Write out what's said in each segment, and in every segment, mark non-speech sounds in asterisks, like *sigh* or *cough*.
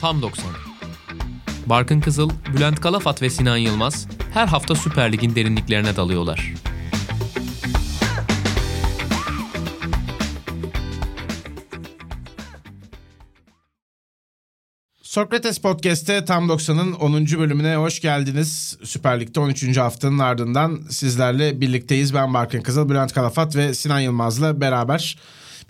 Tam 90. Barkın Kızıl, Bülent Kalafat ve Sinan Yılmaz her hafta Süper Lig'in derinliklerine dalıyorlar. Sokrates Podcast'te Tam 90'ın 10. bölümüne hoş geldiniz. Süper Lig'de 13. haftanın ardından sizlerle birlikteyiz. Ben Barkın Kızıl, Bülent Kalafat ve Sinan Yılmaz'la beraber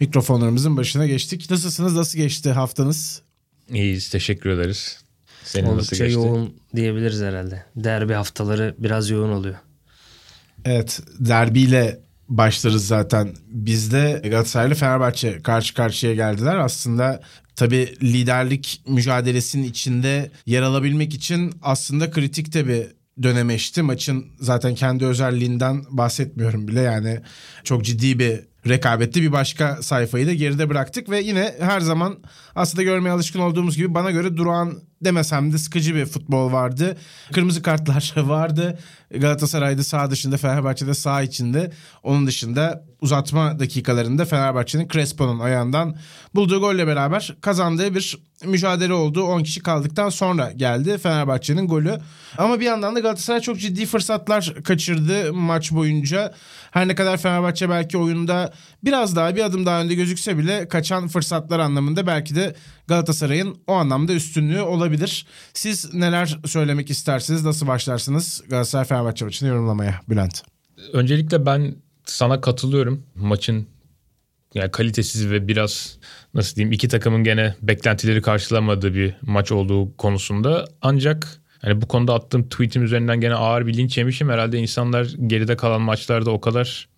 mikrofonlarımızın başına geçtik. Nasılsınız? Nasıl geçti haftanız? İyiyiz, teşekkür ederiz. Senin Oldukça nasıl geçti? yoğun diyebiliriz herhalde. Derbi haftaları biraz yoğun oluyor. Evet, derbiyle başlarız zaten. Bizde Galatasaray ile Fenerbahçe karşı karşıya geldiler. Aslında tabii liderlik mücadelesinin içinde yer alabilmek için aslında kritik de bir dönemeçti. Maçın zaten kendi özelliğinden bahsetmiyorum bile yani çok ciddi bir rekabette bir başka sayfayı da geride bıraktık ve yine her zaman aslında görmeye alışkın olduğumuz gibi bana göre durağan demesem de sıkıcı bir futbol vardı. Kırmızı kartlar *laughs* vardı. Galatasaray'da sağ dışında Fenerbahçe'de sağ içinde. Onun dışında uzatma dakikalarında Fenerbahçe'nin Crespo'nun ayağından bulduğu golle beraber kazandığı bir mücadele oldu. 10 kişi kaldıktan sonra geldi Fenerbahçe'nin golü. Ama bir yandan da Galatasaray çok ciddi fırsatlar kaçırdı maç boyunca. Her ne kadar Fenerbahçe belki oyunda biraz daha bir adım daha önde gözükse bile kaçan fırsatlar anlamında belki de Galatasaray'ın o anlamda üstünlüğü olabilir. Siz neler söylemek istersiniz? Nasıl başlarsınız Galatasaray Fenerbahçe maçını yorumlamaya Bülent? Öncelikle ben sana katılıyorum. Maçın yani kalitesiz ve biraz nasıl diyeyim iki takımın gene beklentileri karşılamadığı bir maç olduğu konusunda. Ancak hani bu konuda attığım tweetim üzerinden gene ağır bir linç yemişim. Herhalde insanlar geride kalan maçlarda o kadar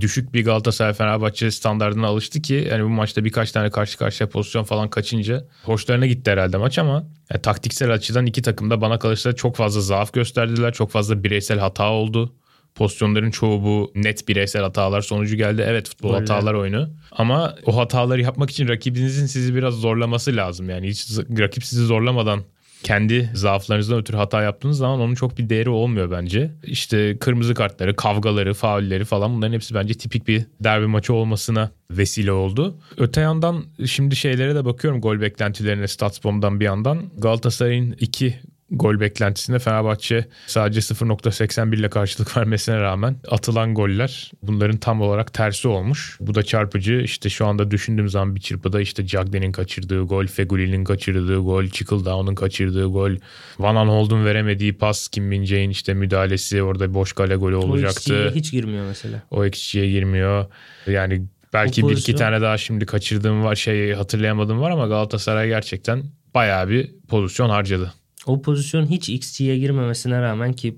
düşük bir Galatasaray Fenerbahçe standartına alıştı ki yani bu maçta birkaç tane karşı karşıya pozisyon falan kaçınca hoşlarına gitti herhalde maç ama yani taktiksel açıdan iki takım da bana kalırsa çok fazla zaaf gösterdiler. Çok fazla bireysel hata oldu. Pozisyonların çoğu bu net bireysel hatalar sonucu geldi. Evet futbol Öyle. hatalar oyunu. Ama o hataları yapmak için rakibinizin sizi biraz zorlaması lazım. Yani hiç rakip sizi zorlamadan kendi zaaflarınızdan ötürü hata yaptığınız zaman onun çok bir değeri olmuyor bence. İşte kırmızı kartları, kavgaları, faulleri falan bunların hepsi bence tipik bir derbi maçı olmasına vesile oldu. Öte yandan şimdi şeylere de bakıyorum gol beklentilerine Statsbomb'dan bir yandan. Galatasaray'ın iki gol beklentisinde Fenerbahçe sadece 0.81 ile karşılık *laughs* vermesine rağmen atılan goller bunların tam olarak tersi olmuş. Bu da çarpıcı. İşte şu anda düşündüğüm zaman bir çırpıda işte Jagden'in kaçırdığı gol, Feguli'nin kaçırdığı gol, Chickledown'un kaçırdığı gol, Van Aanholt'un veremediği pas, Kim Min işte müdahalesi orada boş kale golü olacaktı. O hiç girmiyor mesela. O XG'ye girmiyor. Yani belki bir iki tane daha şimdi kaçırdığım var şey hatırlayamadım var ama Galatasaray gerçekten bayağı bir pozisyon harcadı. O pozisyon hiç XG'ye girmemesine rağmen ki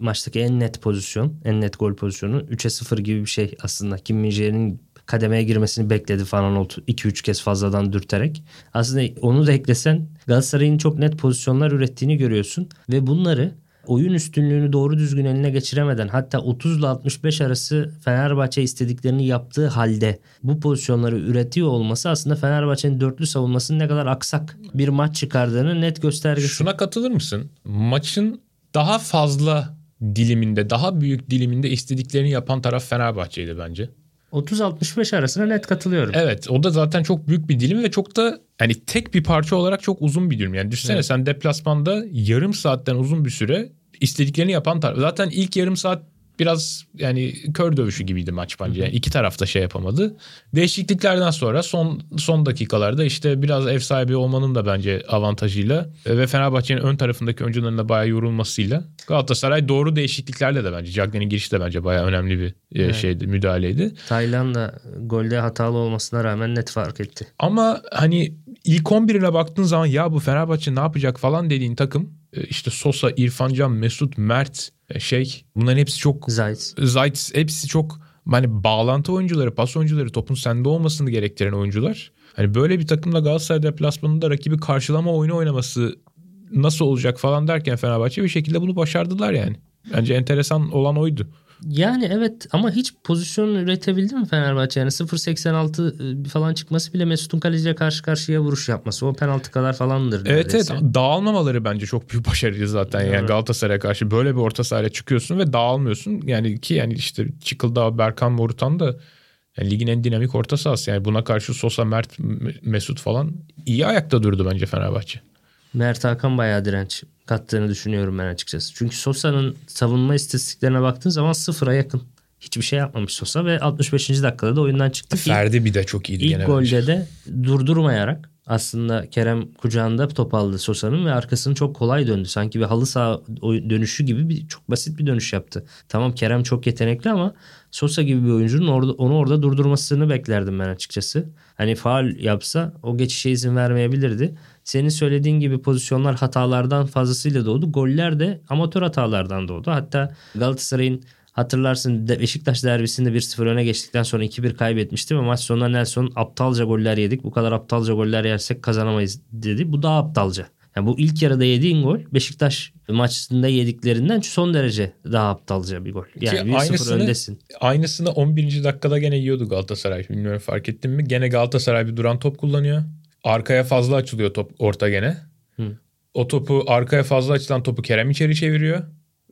maçtaki en net pozisyon, en net gol pozisyonu 3'e 0 gibi bir şey aslında. Kim Min kademeye girmesini bekledi falan 2-3 kez fazladan dürterek. Aslında onu da eklesen Galatasaray'ın çok net pozisyonlar ürettiğini görüyorsun ve bunları oyun üstünlüğünü doğru düzgün eline geçiremeden hatta 30 ile 65 arası Fenerbahçe istediklerini yaptığı halde bu pozisyonları üretiyor olması aslında Fenerbahçe'nin dörtlü savunmasının ne kadar aksak bir maç çıkardığını net göstergesi. Şuna katılır mısın? Maçın daha fazla diliminde, daha büyük diliminde istediklerini yapan taraf Fenerbahçe'ydi bence. 30-65 arasına net katılıyorum. Evet o da zaten çok büyük bir dilim ve çok da hani tek bir parça olarak çok uzun bir dilim. Yani düşünsene evet. sen deplasmanda yarım saatten uzun bir süre istediklerini yapan taraf. Zaten ilk yarım saat biraz yani kör dövüşü gibiydi maç bence. Yani iki tarafta şey yapamadı. Değişikliklerden sonra son son dakikalarda işte biraz ev sahibi olmanın da bence avantajıyla ve Fenerbahçe'nin ön tarafındaki oyuncuların da bayağı yorulmasıyla Galatasaray doğru değişikliklerle de bence Cagney'in girişi de bence bayağı önemli bir e, evet. şeydi, müdahaleydi. Taylan da golde hatalı olmasına rağmen net fark etti. Ama hani ilk 11'ine baktığın zaman ya bu Fenerbahçe ne yapacak falan dediğin takım e, işte Sosa, İrfancan, Mesut, Mert şey bunların hepsi çok Zayt. Zayt hepsi çok hani bağlantı oyuncuları, pas oyuncuları, topun sende olmasını gerektiren oyuncular. Hani böyle bir takımla Galatasaray deplasmanında rakibi karşılama oyunu oynaması nasıl olacak falan derken Fenerbahçe bir şekilde bunu başardılar yani. Bence enteresan olan oydu. Yani evet ama hiç pozisyon üretebildi mi Fenerbahçe? Yani 0.86 falan çıkması bile Mesut'un kaleciyle karşı karşıya vuruş yapması. O penaltı kadar falandır. Evet neredeyse. evet dağılmamaları bence çok büyük başarı zaten. Yani Evet. Galatasaray'a karşı böyle bir orta sahaya çıkıyorsun ve dağılmıyorsun. Yani ki yani işte Çıkıldağ, Berkan Morutan da yani ligin en dinamik orta sahası. Yani buna karşı Sosa, Mert, Mesut falan iyi ayakta durdu bence Fenerbahçe. Mert Hakan bayağı direnç kattığını düşünüyorum ben açıkçası. Çünkü Sosa'nın savunma istatistiklerine baktığın zaman sıfıra yakın. Hiçbir şey yapmamış Sosa ve 65. dakikada da oyundan çıktı. Ferdi bir de çok iyiydi İlk golde de durdurmayarak aslında Kerem kucağında top aldı Sosa'nın ve arkasını çok kolay döndü. Sanki bir halı saha dönüşü gibi bir çok basit bir dönüş yaptı. Tamam Kerem çok yetenekli ama Sosa gibi bir oyuncunun orada onu orada durdurmasını beklerdim ben açıkçası. Hani faal yapsa o geçişe izin vermeyebilirdi. Senin söylediğin gibi pozisyonlar hatalardan fazlasıyla doğdu. Goller de amatör hatalardan doğdu. Hatta Galatasaray'ın Hatırlarsın Beşiktaş derbisinde 1-0 öne geçtikten sonra 2-1 kaybetmişti ve maç sonunda Nelson aptalca goller yedik. Bu kadar aptalca goller yersek kazanamayız dedi. Bu daha aptalca. Yani bu ilk yarıda yediğin gol Beşiktaş maçında yediklerinden son derece daha aptalca bir gol. Yani 1-0 aynısını- öndesin. Aynısını 11. dakikada gene yiyordu Galatasaray. Bilmiyorum fark ettin mi? Gene Galatasaray bir duran top kullanıyor. Arkaya fazla açılıyor top orta gene. Hı. O topu arkaya fazla açılan topu Kerem içeri çeviriyor.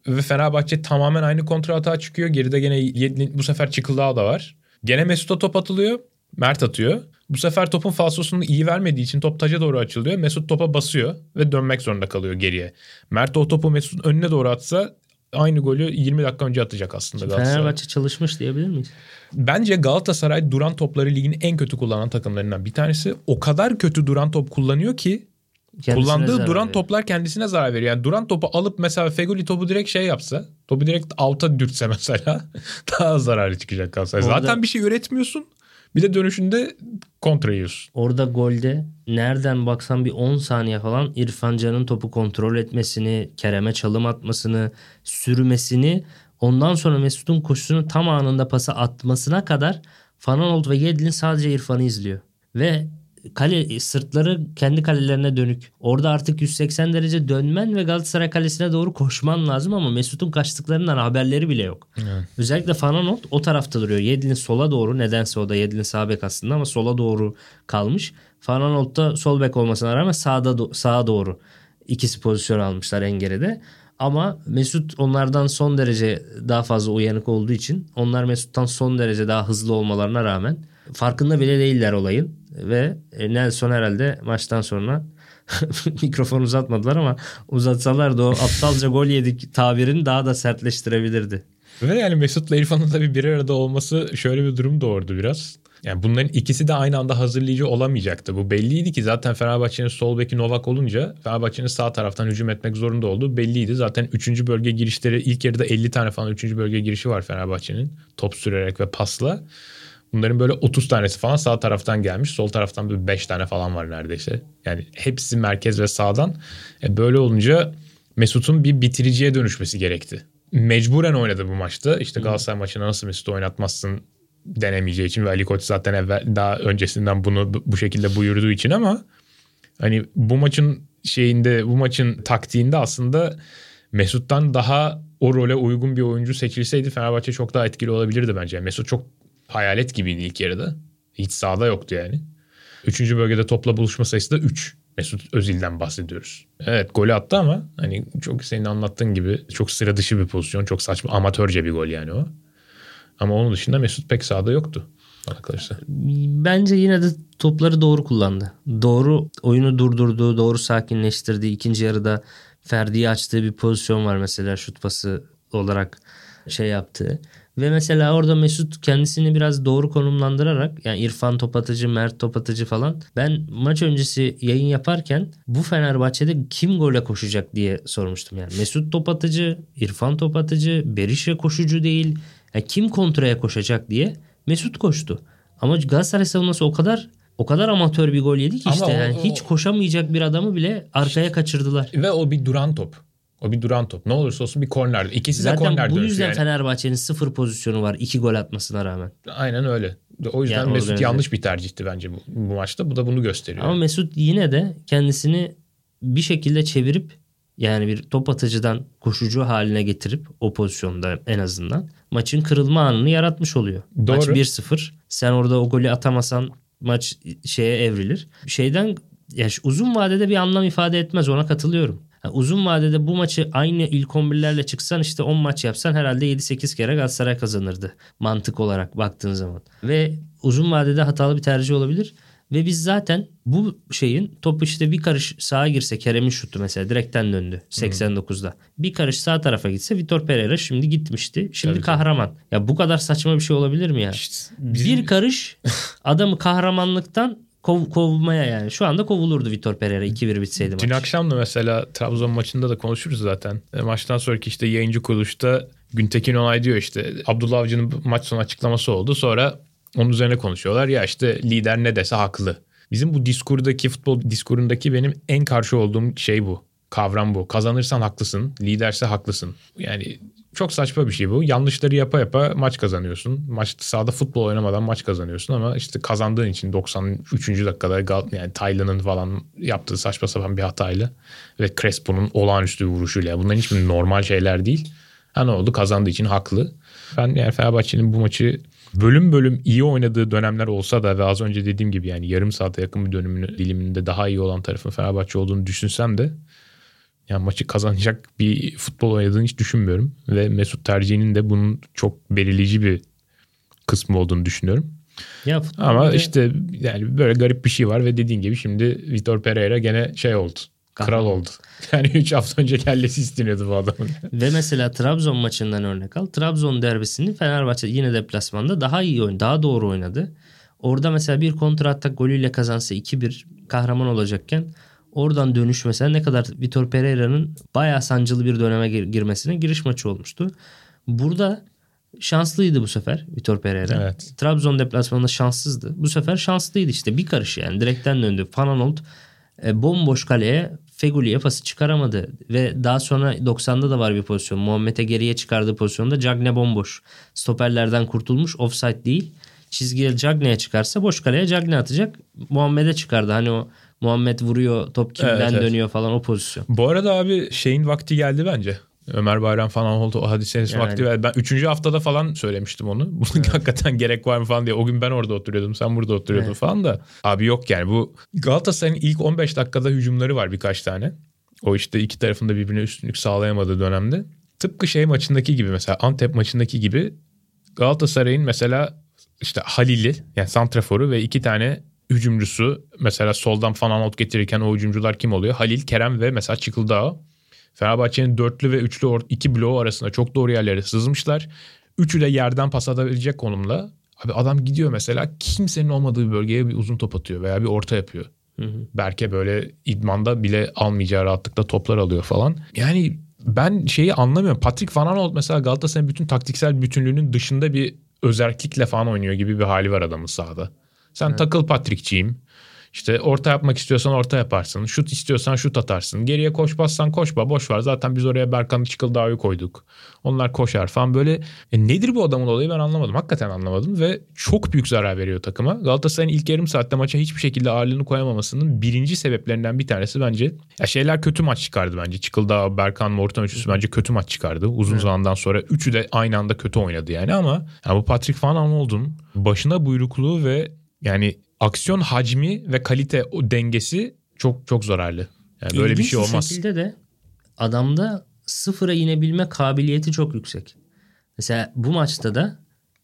Ve Fenerbahçe tamamen aynı kontra atağa çıkıyor. Geride gene bu sefer Çıkıldağ da var. Gene Mesut'a top atılıyor. Mert atıyor. Bu sefer topun falsosunu iyi vermediği için top taca doğru açılıyor. Mesut topa basıyor ve dönmek zorunda kalıyor geriye. Mert o topu Mesut'un önüne doğru atsa aynı golü 20 dakika önce atacak aslında Galatasaray. Fenerbahçe çalışmış diyebilir miyiz? Bence Galatasaray duran topları ligin en kötü kullanan takımlarından bir tanesi. O kadar kötü duran top kullanıyor ki Kendisine kullandığı duran veriyor. toplar kendisine zarar veriyor. Yani duran topu alıp mesela Fegoli topu direkt şey yapsa, topu direkt out'a dürtse mesela *laughs* daha zararlı çıkacak Galatasaray. Orada- Zaten bir şey üretmiyorsun. Bir de dönüşünde kontra yiyorsun. Orada golde nereden baksan bir 10 saniye falan İrfan Can'ın topu kontrol etmesini, Kerem'e çalım atmasını, sürmesini, ondan sonra Mesut'un koşusunu tam anında pası atmasına kadar Fananolt ve Yedlin sadece İrfan'ı izliyor. Ve kale sırtları kendi kalelerine dönük. Orada artık 180 derece dönmen ve Galatasaray kalesine doğru koşman lazım ama Mesut'un kaçtıklarından haberleri bile yok. Özellikle Fananolt o tarafta duruyor. Yedlin sola doğru nedense o da Yedlin sağ bek aslında ama sola doğru kalmış. Fananolt da sol bek olmasına rağmen sağda do- sağa doğru ikisi pozisyon almışlar en geride. Ama Mesut onlardan son derece daha fazla uyanık olduğu için onlar Mesut'tan son derece daha hızlı olmalarına rağmen farkında bile değiller olayın. Ve e, Nelson herhalde maçtan sonra *laughs* mikrofon uzatmadılar ama uzatsalar da o aptalca gol yedik tabirini daha da sertleştirebilirdi. Ve yani Mesut'la İrfan'ın tabii bir arada olması şöyle bir durum doğurdu biraz. Yani bunların ikisi de aynı anda hazırlayıcı olamayacaktı. Bu belliydi ki zaten Fenerbahçe'nin sol beki Novak olunca Fenerbahçe'nin sağ taraftan hücum etmek zorunda olduğu belliydi. Zaten 3. bölge girişleri ilk yarıda 50 tane falan 3. bölge girişi var Fenerbahçe'nin. Top sürerek ve pasla. Bunların böyle 30 tanesi falan sağ taraftan gelmiş. Sol taraftan böyle 5 tane falan var neredeyse. Yani hepsi merkez ve sağdan. E böyle olunca Mesut'un bir bitiriciye dönüşmesi gerekti. Mecburen oynadı bu maçta. İşte Galatasaray maçına nasıl Mesut'u oynatmazsın denemeyeceği için ve Ali Koç zaten evvel daha öncesinden bunu bu- bu şekilde buyurduğu için ama hani bu maçın şeyinde bu maçın taktiğinde aslında Mesut'tan daha o role uygun bir oyuncu seçilseydi Fenerbahçe çok daha etkili olabilirdi bence. Mesut çok hayalet gibiydi ilk yarıda. Hiç sahada yoktu yani. Üçüncü bölgede topla buluşma sayısı da 3. Mesut Özil'den bahsediyoruz. Evet golü attı ama hani çok senin anlattığın gibi çok sıra dışı bir pozisyon. Çok saçma amatörce bir gol yani o. Ama onun dışında Mesut pek sahada yoktu. Arkadaşlar. Bence yine de topları doğru kullandı. Doğru oyunu durdurdu, doğru sakinleştirdi. İkinci yarıda Ferdi'yi açtığı bir pozisyon var mesela şut pası olarak şey yaptı. Ve mesela orada Mesut kendisini biraz doğru konumlandırarak yani İrfan top atıcı, Mert top atıcı falan. Ben maç öncesi yayın yaparken bu Fenerbahçe'de kim gole koşacak diye sormuştum. Yani Mesut top atıcı, İrfan top atıcı, Berisha koşucu değil. Ya kim kontraya koşacak diye Mesut koştu. Ama Galatasaray savunması o kadar o kadar amatör bir gol yedi ki Ama işte o- yani o- hiç koşamayacak bir adamı bile arkaya kaçırdılar. Ve o bir duran top. O bir duran top. Ne olursa olsun bir korner. İkisi de Zaten korner bu yüzden yani. Fenerbahçe'nin sıfır pozisyonu var iki gol atmasına rağmen. Aynen öyle. O yüzden Yani Mesut yanlış bir tercihti bence bu, bu maçta. Bu da bunu gösteriyor. Ama Mesut yine de kendisini bir şekilde çevirip yani bir top atıcıdan koşucu haline getirip o pozisyonda en azından maçın kırılma anını yaratmış oluyor. Doğru. Maç 1-0. Sen orada o golü atamasan maç şeye evrilir. Şeyden ya şu uzun vadede bir anlam ifade etmez ona katılıyorum. Ha, uzun vadede bu maçı aynı ilk 11'lerle çıksan işte 10 maç yapsan herhalde 7-8 kere Galatasaray kazanırdı. Mantık olarak baktığın zaman. Ve uzun vadede hatalı bir tercih olabilir. Ve biz zaten bu şeyin top işte bir karış sağa girse Kerem'in şutu mesela direkten döndü 89'da. Bir karış sağ tarafa gitse Vitor Pereira şimdi gitmişti. Şimdi Tabii, kahraman. Ya bu kadar saçma bir şey olabilir mi ya? İşte bizim- Bir karış *laughs* adamı kahramanlıktan kov, kovmaya yani. Şu anda kovulurdu Vitor Pereira 2-1 bitseydi Dün maç. akşam da mesela Trabzon maçında da konuşuruz zaten. E, maçtan sonraki işte yayıncı kuruluşta Güntekin Onay diyor işte Abdullah Avcı'nın maç sonu açıklaması oldu. Sonra onun üzerine konuşuyorlar. Ya işte lider ne dese haklı. Bizim bu diskurdaki futbol diskurundaki benim en karşı olduğum şey bu. Kavram bu. Kazanırsan haklısın. Liderse haklısın. Yani çok saçma bir şey bu. Yanlışları yapa yapa maç kazanıyorsun. Maç sahada futbol oynamadan maç kazanıyorsun ama işte kazandığın için 93. dakikada Gal- yani Taylan'ın falan yaptığı saçma sapan bir hatayla ve Crespo'nun olağanüstü vuruşuyla. Bunların hiçbir normal şeyler değil. Ha ne oldu? Kazandığı için haklı. Ben yani Fenerbahçe'nin bu maçı bölüm bölüm iyi oynadığı dönemler olsa da ve az önce dediğim gibi yani yarım saate yakın bir dönümünü diliminde daha iyi olan tarafın Fenerbahçe olduğunu düşünsem de yani maçı kazanacak bir futbol oynadığını hiç düşünmüyorum. Ve Mesut tercihinin de bunun çok belirleyici bir kısmı olduğunu düşünüyorum. Ya Ama de- işte yani böyle garip bir şey var ve dediğin gibi şimdi Vitor Pereira gene şey oldu. Kral Kahraman. oldu. *laughs* Yani 3 hafta önce kellesi isteniyordu bu adamın. Ve mesela Trabzon maçından örnek al. Trabzon derbisini Fenerbahçe yine deplasmanda daha iyi oynadı. Daha doğru oynadı. Orada mesela bir kontra atak golüyle kazansa 2-1 kahraman olacakken oradan dönüş mesela ne kadar Vitor Pereira'nın bayağı sancılı bir döneme gir- girmesine giriş maçı olmuştu. Burada şanslıydı bu sefer Vitor Pereira. Evet. Trabzon deplasmanında şanssızdı. Bu sefer şanslıydı işte bir karış yani direkten döndü. Fananolt e, bomboş kaleye Feguli'ye pası çıkaramadı. Ve daha sonra 90'da da var bir pozisyon. Muhammed'e geriye çıkardığı pozisyonda Cagne bomboş. Stoperlerden kurtulmuş offside değil. Çizgiye Cagne'ye çıkarsa boş kaleye Cagne atacak. Muhammed'e çıkardı. Hani o Muhammed vuruyor top kimden Evet, evet. dönüyor falan o pozisyon. Bu arada abi şeyin vakti geldi bence. Ömer Bayram falan oldu o hadisenin Yani. vakti geldi. Ben 3. haftada falan söylemiştim onu. *laughs* Bunun hakikaten gerek var mı falan diye. O gün ben orada oturuyordum sen burada oturuyordun Evet. falan da. Abi yok yani bu Galatasaray'ın ilk 15 dakikada hücumları var birkaç tane. O işte iki tarafında birbirine üstünlük sağlayamadığı dönemde. Tıpkı şey maçındaki gibi mesela Antep maçındaki gibi Galatasaray'ın mesela işte Halil'i yani santraforu ve iki tane hücumcusu mesela soldan falan out getirirken o hücumcular kim oluyor? Halil, Kerem ve mesela Çıkıldağ. Fenerbahçe'nin dörtlü ve üçlü or- iki bloğu arasında çok doğru yerlere sızmışlar. Üçü de yerden pas atabilecek konumla. Abi adam gidiyor mesela kimsenin olmadığı bir bölgeye bir uzun top atıyor veya bir orta yapıyor. Berke böyle idmanda bile almayacağı rahatlıkla toplar alıyor falan. Yani ben şeyi anlamıyorum. Patrick Van Aanholt mesela Galatasaray'ın bütün taktiksel bütünlüğünün dışında bir özellikle falan oynuyor gibi bir hali var adamın sahada. Sen takıl Patrick'çiyim. İşte orta yapmak istiyorsan orta yaparsın. Şut istiyorsan şut atarsın. Geriye koşmazsan koşma. Boş ver. Zaten biz oraya Berkan Çıkıldağ'ı koyduk. Onlar koşar falan böyle. E nedir bu adamın olayı ben anlamadım. Hakikaten anlamadım ve çok büyük zarar veriyor takıma. Galatasaray'ın ilk yarım saatte maça hiçbir şekilde ağırlığını koyamamasının birinci sebeplerinden bir tanesi bence. Ya şeyler kötü maç çıkardı bence. Çıkıldağ, Berkan, Morton üçlüsü bence kötü maç çıkardı. Uzun zamandan sonra üçü de aynı anda kötü oynadı yani ama ya bu Patrick Van Aanholt'un başına buyrukluğu ve yani aksiyon hacmi ve kalite o dengesi çok çok zararlı. Yani böyle bir İlginç şey olmaz. şekilde de adamda sıfıra inebilme kabiliyeti çok yüksek. Mesela bu maçta da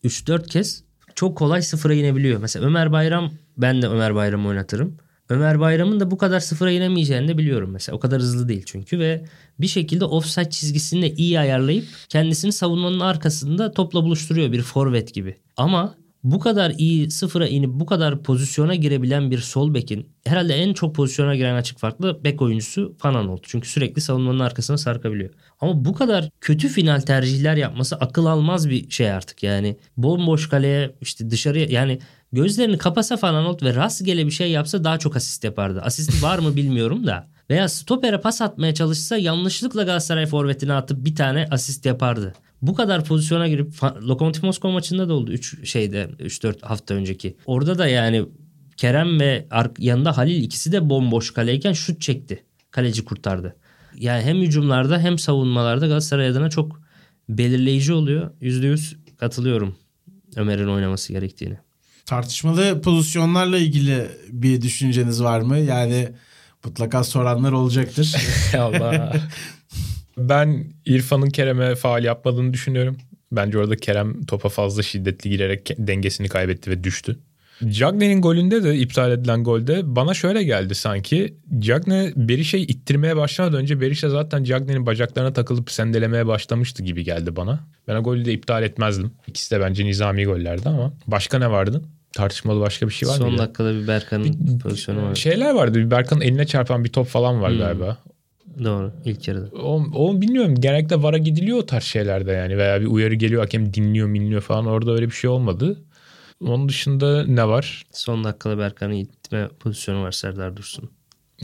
3-4 kez çok kolay sıfıra inebiliyor. Mesela Ömer Bayram ben de Ömer Bayram'ı oynatırım. Ömer Bayram'ın da bu kadar sıfıra inemeyeceğini de biliyorum mesela. O kadar hızlı değil çünkü ve bir şekilde offside çizgisini de iyi ayarlayıp kendisini savunmanın arkasında topla buluşturuyor bir forvet gibi. Ama bu kadar iyi sıfıra inip bu kadar pozisyona girebilen bir sol bekin herhalde en çok pozisyona giren açık farklı bek oyuncusu Fanan oldu. Çünkü sürekli savunmanın arkasına sarkabiliyor. Ama bu kadar kötü final tercihler yapması akıl almaz bir şey artık. Yani bomboş kaleye işte dışarıya yani gözlerini kapasa Fanan ve rastgele bir şey yapsa daha çok asist yapardı. Asist var mı bilmiyorum da. Veya stopere pas atmaya çalışsa yanlışlıkla Galatasaray forvetine atıp bir tane asist yapardı. Bu kadar pozisyona girip Lokomotiv Moskova maçında da oldu 3 şeyde 3-4 hafta önceki. Orada da yani Kerem ve yanında Halil ikisi de bomboş kaleyken şut çekti. Kaleci kurtardı. yani hem hücumlarda hem savunmalarda Galatasaray adına çok belirleyici oluyor. %100 katılıyorum Ömer'in oynaması gerektiğini. Tartışmalı pozisyonlarla ilgili bir düşünceniz var mı? Yani mutlaka soranlar olacaktır. *laughs* Allah. *laughs* ben İrfan'ın Kerem'e faal yapmadığını düşünüyorum. Bence orada Kerem topa fazla şiddetli girerek dengesini kaybetti ve düştü. Cagney'in golünde de iptal edilen golde bana şöyle geldi sanki. Cagney Berişe'yi ittirmeye başlamadan önce Berişe zaten Cagney'in bacaklarına takılıp sendelemeye başlamıştı gibi geldi bana. Ben o golü de iptal etmezdim. İkisi de bence nizami gollerdi ama başka ne vardı? Tartışmalı başka bir şey var mı? Son dakikada bir Berkan'ın pozisyonu var. Şeyler vardı. Bir Berkan'ın eline çarpan bir top falan var Hmm. galiba. Doğru ilk yarıda. O, o bilmiyorum. Genellikle VAR'a gidiliyor o tarz şeylerde yani. Veya bir uyarı geliyor hakem dinliyor minliyor falan. Orada öyle bir şey olmadı. Onun dışında ne var? Son dakikada Berkan'ı itme pozisyonu var Serdar Dursun.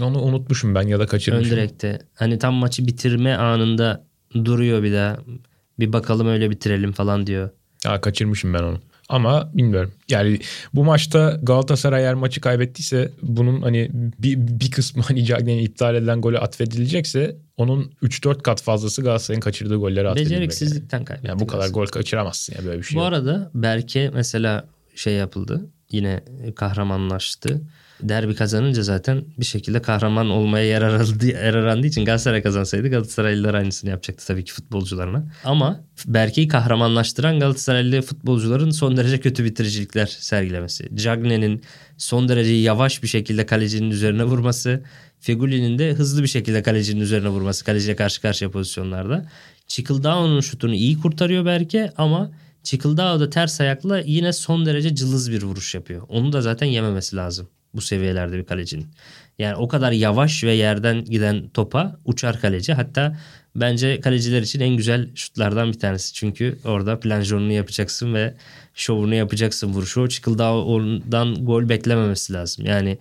Onu unutmuşum ben ya da Ön kaçırmışım. direkte. Hani tam maçı bitirme anında duruyor bir daha. Bir bakalım öyle bitirelim falan diyor. Ha, kaçırmışım ben onu. Ama bilmiyorum. Yani bu maçta Galatasaray eğer maçı kaybettiyse bunun hani bir, bir kısmı *laughs* hani Cagney'in iptal edilen golü atfedilecekse onun 3-4 kat fazlası Galatasaray'ın kaçırdığı golleri atfedilmeli. Yani. Beceriksizlikten kaybetti. yani bu kadar aslında. gol kaçıramazsın ya böyle bir şey. Bu yok. arada Berke mesela şey yapıldı. Yine kahramanlaştı. Derbi kazanınca zaten bir şekilde kahraman olmaya yer aradı, yer arandığı için Galatasaray kazansaydı Galatasaraylılar aynısını yapacaktı tabii ki futbolcularına. Ama Berke'yi kahramanlaştıran Galatasaraylı futbolcuların son derece kötü bitiricilikler sergilemesi. Cagney'in son derece yavaş bir şekilde kalecinin üzerine vurması. Feguli'nin de hızlı bir şekilde kalecinin üzerine vurması. Kaleciyle karşı karşıya pozisyonlarda. Çikıldao'nun şutunu iyi kurtarıyor Berke ama Çikıldao da ters ayakla yine son derece cılız bir vuruş yapıyor. Onu da zaten yememesi lazım bu seviyelerde bir kalecinin. Yani o kadar yavaş ve yerden giden topa uçar kaleci. Hatta bence kaleciler için en güzel şutlardan bir tanesi. Çünkü orada planjonunu yapacaksın ve şovunu yapacaksın vuruşu. O Çikıldao ondan gol beklememesi lazım. Yani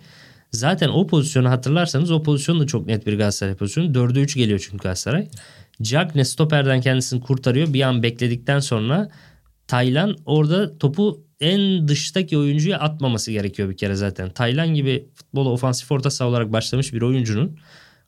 zaten o pozisyonu hatırlarsanız o pozisyon da çok net bir Galatasaray pozisyonu. 4'e 3 geliyor çünkü Galatasaray. Cagne stoperden kendisini kurtarıyor. Bir an bekledikten sonra Taylan orada topu en dıştaki oyuncuya atmaması gerekiyor bir kere zaten. Taylan gibi futbola ofansif orta saha olarak başlamış bir oyuncunun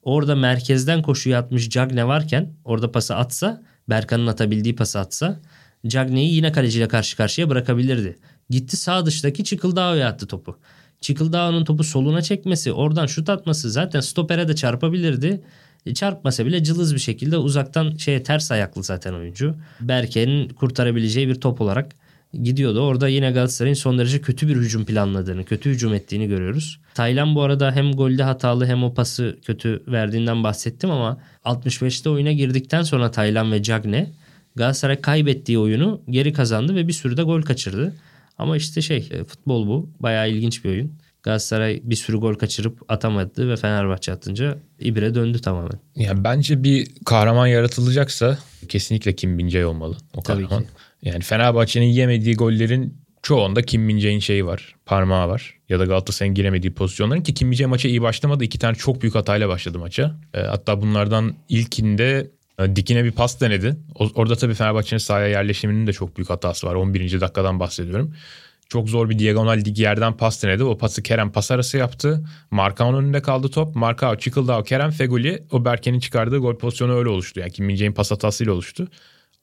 orada merkezden koşuya atmış Cagne varken orada pası atsa Berkan'ın atabildiği pası atsa Cagne'yi yine kaleciyle karşı karşıya bırakabilirdi. Gitti sağ dıştaki Çıkıldao'ya attı topu. Çıkıldao'nun topu soluna çekmesi, oradan şut atması zaten stopere de çarpabilirdi. E, Çarpmasa bile cılız bir şekilde uzaktan şeye ters ayaklı zaten oyuncu. Berke'nin kurtarabileceği bir top olarak gidiyordu. Orada yine Galatasaray'ın son derece kötü bir hücum planladığını, kötü hücum ettiğini görüyoruz. Taylan bu arada hem golde hatalı hem o pası kötü verdiğinden bahsettim ama 65'te oyuna girdikten sonra Taylan ve Cagne Galatasaray kaybettiği oyunu geri kazandı ve bir sürü de gol kaçırdı. Ama işte şey e, futbol bu. Bayağı ilginç bir oyun. Galatasaray bir sürü gol kaçırıp atamadı ve Fenerbahçe atınca ibre döndü tamamen. Yani bence bir kahraman yaratılacaksa kesinlikle Kim Min-jae olmalı o Tabii kahraman. ki. Yani Fenerbahçe'nin yemediği gollerin çoğunda Kim Min-jae'in şeyi var. Parmağı var. Ya da Galatasaray'ın giremediği pozisyonların ki Kim Min-jae maça iyi başlamadı. İki tane çok büyük hatayla başladı maça. E, hatta bunlardan ilkinde e, dikine bir pas denedi. Orada tabii Fenerbahçe'nin sahaya yerleşiminin de çok büyük hatası var. 11. dakikadan bahsediyorum. Çok zor bir diagonal dik yerden pas denedi. O pası Kerem pas arası yaptı. Markao'nun önünde kaldı top. Markao, Çıkıldao, Kerem, Feguli. O Berke'nin çıkardığı gol pozisyonu öyle oluştu. Yani Kim Min-jae'in pas hatasıyla oluştu.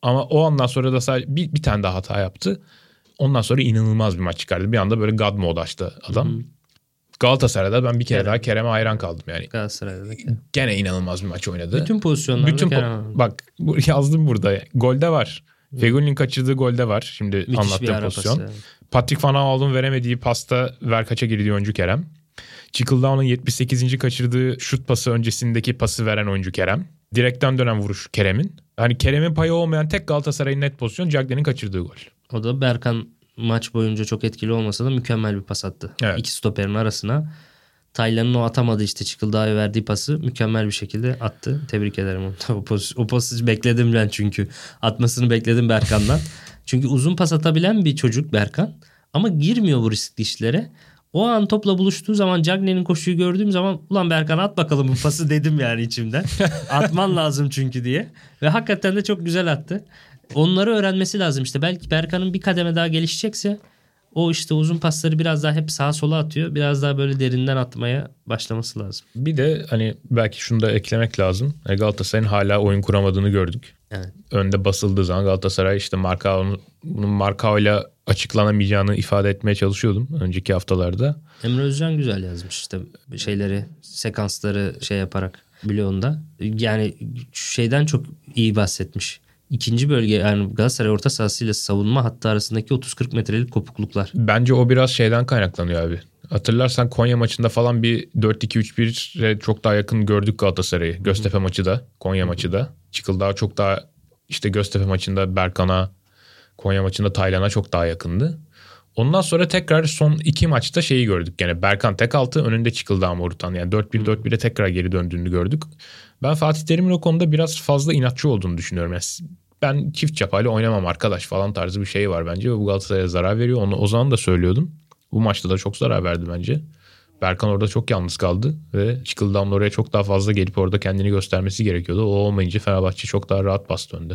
Ama o andan sonra da sadece bir, bir tane daha hata yaptı. Ondan sonra inanılmaz bir maç çıkardı. Bir anda böyle God mode açtı adam. Galatasaray'da ben bir kere Kerem. daha Kerem'e hayran kaldım yani. Galatasaray'da da. Gene inanılmaz bir maç oynadı. Bütün pozisyonlarda Bütün po- Kerem- bak *laughs* yazdım burada. Golde var. Feguli'nin kaçırdığı golde var. Şimdi müthiş anlattığım pozisyon. pası. Patrick Van Aanholt'un veremediği pasta Verkaç'a girdiği oyuncu Kerem. Çıkıldao'nun 78. kaçırdığı şut pası öncesindeki pası veren oyuncu Kerem. Direkten dönen vuruş Kerem'in. Hani Kerem'in payı olmayan tek Galatasaray'ın net pozisyon Cagney'in kaçırdığı gol. O da Berkan maç boyunca çok etkili olmasa da mükemmel bir pas attı. Evet. İki stoperin arasına. Taylan'ın o atamadı işte Çıkıldağ'a verdiği pası mükemmel bir şekilde attı. Tebrik ederim onu. O, pos, o pası bekledim ben çünkü. Atmasını bekledim Berkan'dan. *laughs* çünkü uzun pas atabilen bir çocuk Berkan. Ama girmiyor bu riskli işlere. O an topla buluştuğu zaman Cagney'in koşuyu gördüğüm zaman ulan Berkan at bakalım bu pası dedim yani içimden. *laughs* Atman lazım çünkü diye. Ve hakikaten de çok güzel attı. Onları öğrenmesi lazım işte. Belki Berkan'ın bir kademe daha gelişecekse O işte uzun pasları biraz daha hep sağa sola atıyor. Biraz daha böyle derinden atmaya başlaması lazım. Bir de hani belki şunu da eklemek lazım. E, Galatasaray'ın hala oyun kuramadığını gördük. Evet. Önde basıldığı zaman Galatasaray işte Markao'nun bunun Markao'yla açıklanamayacağını ifade etmeye çalışıyordum önceki haftalarda. Emre Özcan güzel yazmış işte şeyleri, sekansları şey yaparak bloğunda. Yani şeyden çok iyi bahsetmiş. İkinci bölge yani Galatasaray orta sahasıyla savunma hattı arasındaki 30-40 metrelik kopukluklar. Bence o biraz şeyden kaynaklanıyor abi. Hatırlarsan Konya maçında falan bir 4-2-3-1'e çok daha yakın gördük Galatasaray'ı. Göztepe maçı da, Konya maçı da. Çıkıldağ çok daha işte Göztepe maçında Berkan'a, Konya maçında Taylan'a çok daha yakındı. Ondan sonra tekrar son iki maçta şeyi gördük. Gene Berkan tek altı önünde Çıkıldağ Morutan. Yani 4-1-4-1'e tekrar geri döndüğünü gördük. Ben Fatih Terim'in o konuda biraz fazla inatçı olduğunu düşünüyorum. Yani ben çift çapayla oynamam arkadaş falan tarzı bir şey var bence. Ve bu Galatasaray'a zarar veriyor. Onu o zaman da söylüyordum. Bu maçta da çok zarar verdi bence. Berkan orada çok yalnız kaldı ve Çıkıldağ'ın oraya çok daha fazla gelip orada kendini göstermesi gerekiyordu. O olmayınca Fenerbahçe çok daha rahat bastı önde.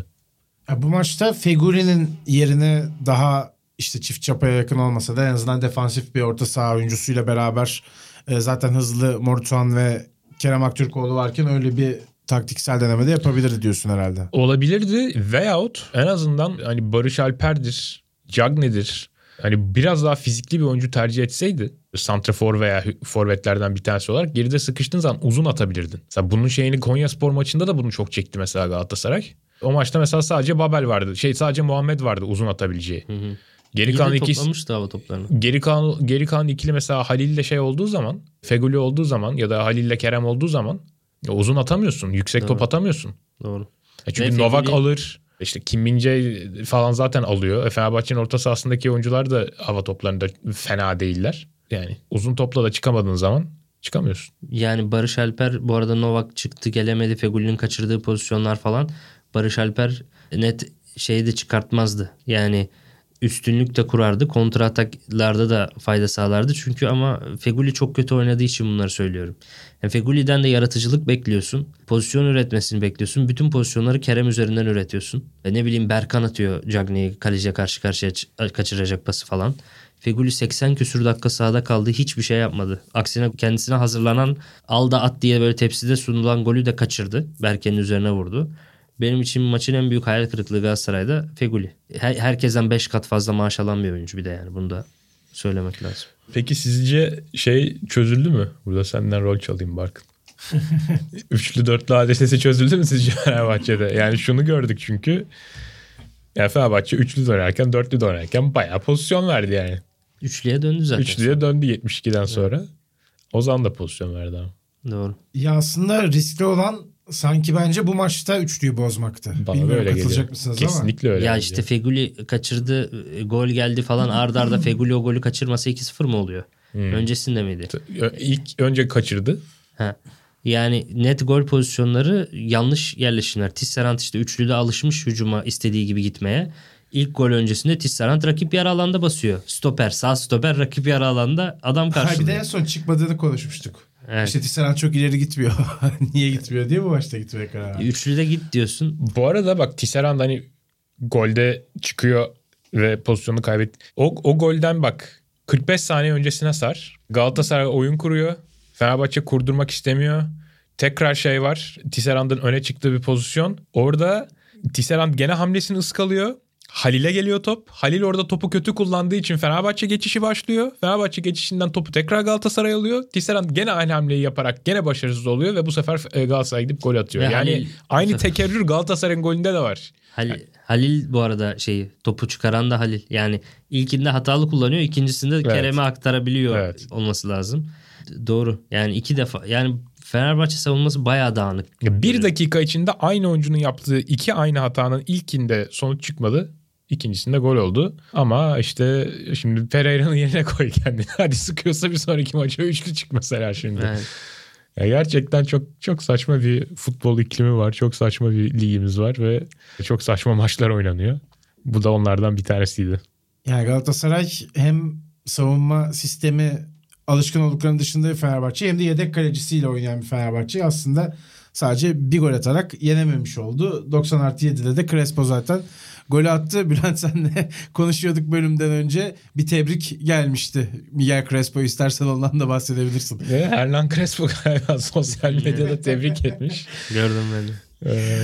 Ya bu maçta Feguri'nin yerine daha işte çift çapaya yakın olmasa da en azından defansif bir orta saha oyuncusuyla beraber e, zaten hızlı Morutan ve Kerem Aktürkoğlu varken öyle bir taktiksel deneme de yapabilirdi diyorsun herhalde. Olabilirdi veyahut en azından hani Barış Alper'dir, Cagne'dir. Hani biraz daha fizikli bir oyuncu tercih etseydi santrafor veya forvetlerden bir tanesi olarak geride sıkıştığın zaman uzun atabilirdin. Mesela bunun şeyini Konya Spor maçında da bunu çok çekti mesela Galatasaray. O maçta mesela sadece Babel vardı. Şey sadece Muhammed vardı uzun atabileceği. Hı hı. Geri kalan ikisi hava toplarını. geri kalan geri kalan ikili mesela Halil ile şey olduğu zaman, Feguli olduğu zaman ya da Halil ile Kerem olduğu zaman ya uzun atamıyorsun. Yüksek top Doğru. atamıyorsun. Doğru. E çünkü Ve Novak Feguli- alır. İşte Kim Min-jae falan zaten alıyor. E Fenerbahçe'nin orta sahasındaki oyuncular da hava toplarında fena değiller. Yani uzun topla da çıkamadığın zaman çıkamıyorsun. Yani Barış Alper bu arada Novak çıktı gelemedi. Feguli'nin kaçırdığı pozisyonlar falan. Barış Alper net şeyi de çıkartmazdı. Yani üstünlük de kurardı. Kontra ataklarda da fayda sağlardı. Çünkü ama Feguli çok kötü oynadığı için bunları söylüyorum. Yani Feguli'den de yaratıcılık bekliyorsun. Pozisyon üretmesini bekliyorsun. Bütün pozisyonları Kerem üzerinden üretiyorsun. E ne bileyim Berkan atıyor Cagney'i kaleciye karşı karşıya kaçıracak pası falan. Feguli 80 küsür dakika sahada kaldı. Hiçbir şey yapmadı. Aksine kendisine hazırlanan al da at diye böyle tepside sunulan golü de kaçırdı. Berke'nin üzerine vurdu. Benim için maçın en büyük hayal kırıklığı Galatasaray'da Feguli. Her, herkesten 5 kat fazla maaş alan bir oyuncu bir de yani. Bunu da söylemek lazım. Peki sizce şey çözüldü mü? Burada senden rol çalayım Barkın. *laughs* Üçlü dörtlü adresesi çözüldü mü sizce Fenerbahçe'de? Yani şunu gördük çünkü. Yani Fenerbahçe üçlü dönerken dörtlü dönerken bayağı pozisyon verdi yani. Üçlüye döndü zaten. Üçlüye döndü 72'den sonra. O zaman da pozisyon verdi ama. Doğru. Ya aslında riskli olan sanki bence bu maçta üçlüyü bozmaktı. Bana Bilmiyorum öyle katılacak geliyor. mısınız ama. Kesinlikle öyle. ya bence. işte Feguli kaçırdı, e, gol geldi falan arda arda Feguli o golü kaçırmasa 2-0 mı oluyor? Öncesinde miydi? İlk önce kaçırdı. Ha. Yani net gol pozisyonları yanlış yerleşimler. Tisserand işte üçlüde alışmış hücuma istediği gibi gitmeye. İlk gol öncesinde Tisserand rakip yarı alanda basıyor. Stoper, sağ stoper rakip yarı alanda adam Ha, bir de en karşılıyor. son çıkmadığını konuşmuştuk. Evet. İşte Tisserand çok ileri gitmiyor. *laughs* Niye gitmiyor diye bu maçta gitmeye karar verdi. Üçlüde git diyorsun. Bu arada bak Tisserand hani golde çıkıyor ve pozisyonu kaybet. O, o golden bak 45 saniye öncesine sar. Galatasaray oyun kuruyor. Fenerbahçe kurdurmak istemiyor. Tekrar şey var. Tisserand'ın öne çıktığı bir pozisyon. Orada Tisserand gene hamlesini ıskalıyor. Halil'e geliyor top. Halil orada topu kötü kullandığı için Fenerbahçe geçişi başlıyor. Fenerbahçe geçişinden topu tekrar Galatasaray alıyor. Tisserand gene aynı hamleyi yaparak gene başarısız oluyor ve bu sefer e, Galatasaray gidip gol atıyor. Ve yani Halil- aynı tekerrür Galatasaray'ın golünde de var. Halil, Halil bu arada şeyi topu çıkaran da Halil. Yani ilkinde hatalı kullanıyor, ikincisinde Kerem'e aktarabiliyor Evet. olması lazım. Doğru. Yani iki defa yani Fenerbahçe savunması bayağı dağınık. Ya Bir dakika içinde aynı oyuncunun yaptığı iki aynı hatanın ilkinde sonuç çıkmadı. İkincisinde gol oldu. Ama işte şimdi Pereira'nın *laughs* yerine koy kendini. *laughs* Hadi sıkıyorsa bir sonraki maça üçlü çık mesela şimdi. Yani Ya gerçekten çok çok saçma bir futbol iklimi var. Çok saçma bir ligimiz var ve çok saçma maçlar oynanıyor. Bu da onlardan bir tanesiydi. Yani Galatasaray hem savunma sistemi alışkın olduklarının dışında bir Fenerbahçe hem de yedek kalecisiyle oynayan bir Fenerbahçe aslında sadece bir gol atarak yenememiş oldu. 90 artı 7'de de Crespo zaten golü attı. *laughs* Bülent senle konuşuyorduk bölümden önce. Bir tebrik gelmişti. Miguel Crespo istersen ondan da bahsedebilirsin. Ve Hernan Crespo galiba sosyal medyada tebrik etmiş. Gördüm ben de. Ee,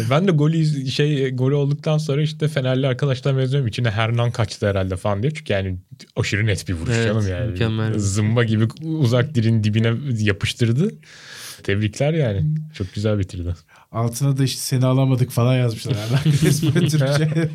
ben de golü şey golü olduktan sonra işte Fenerli arkadaşlar yazıyorum içine Hernan kaçtı herhalde falan diyor. Çünkü yani aşırı net bir vuruş Evet, canım yani. mükemmel. Zımba gibi uzak dirin dibine yapıştırdı. Tebrikler yani. Çok güzel bitirdi. Altına da işte seni alamadık falan yazmışlar. Hernan *laughs* Türkçe.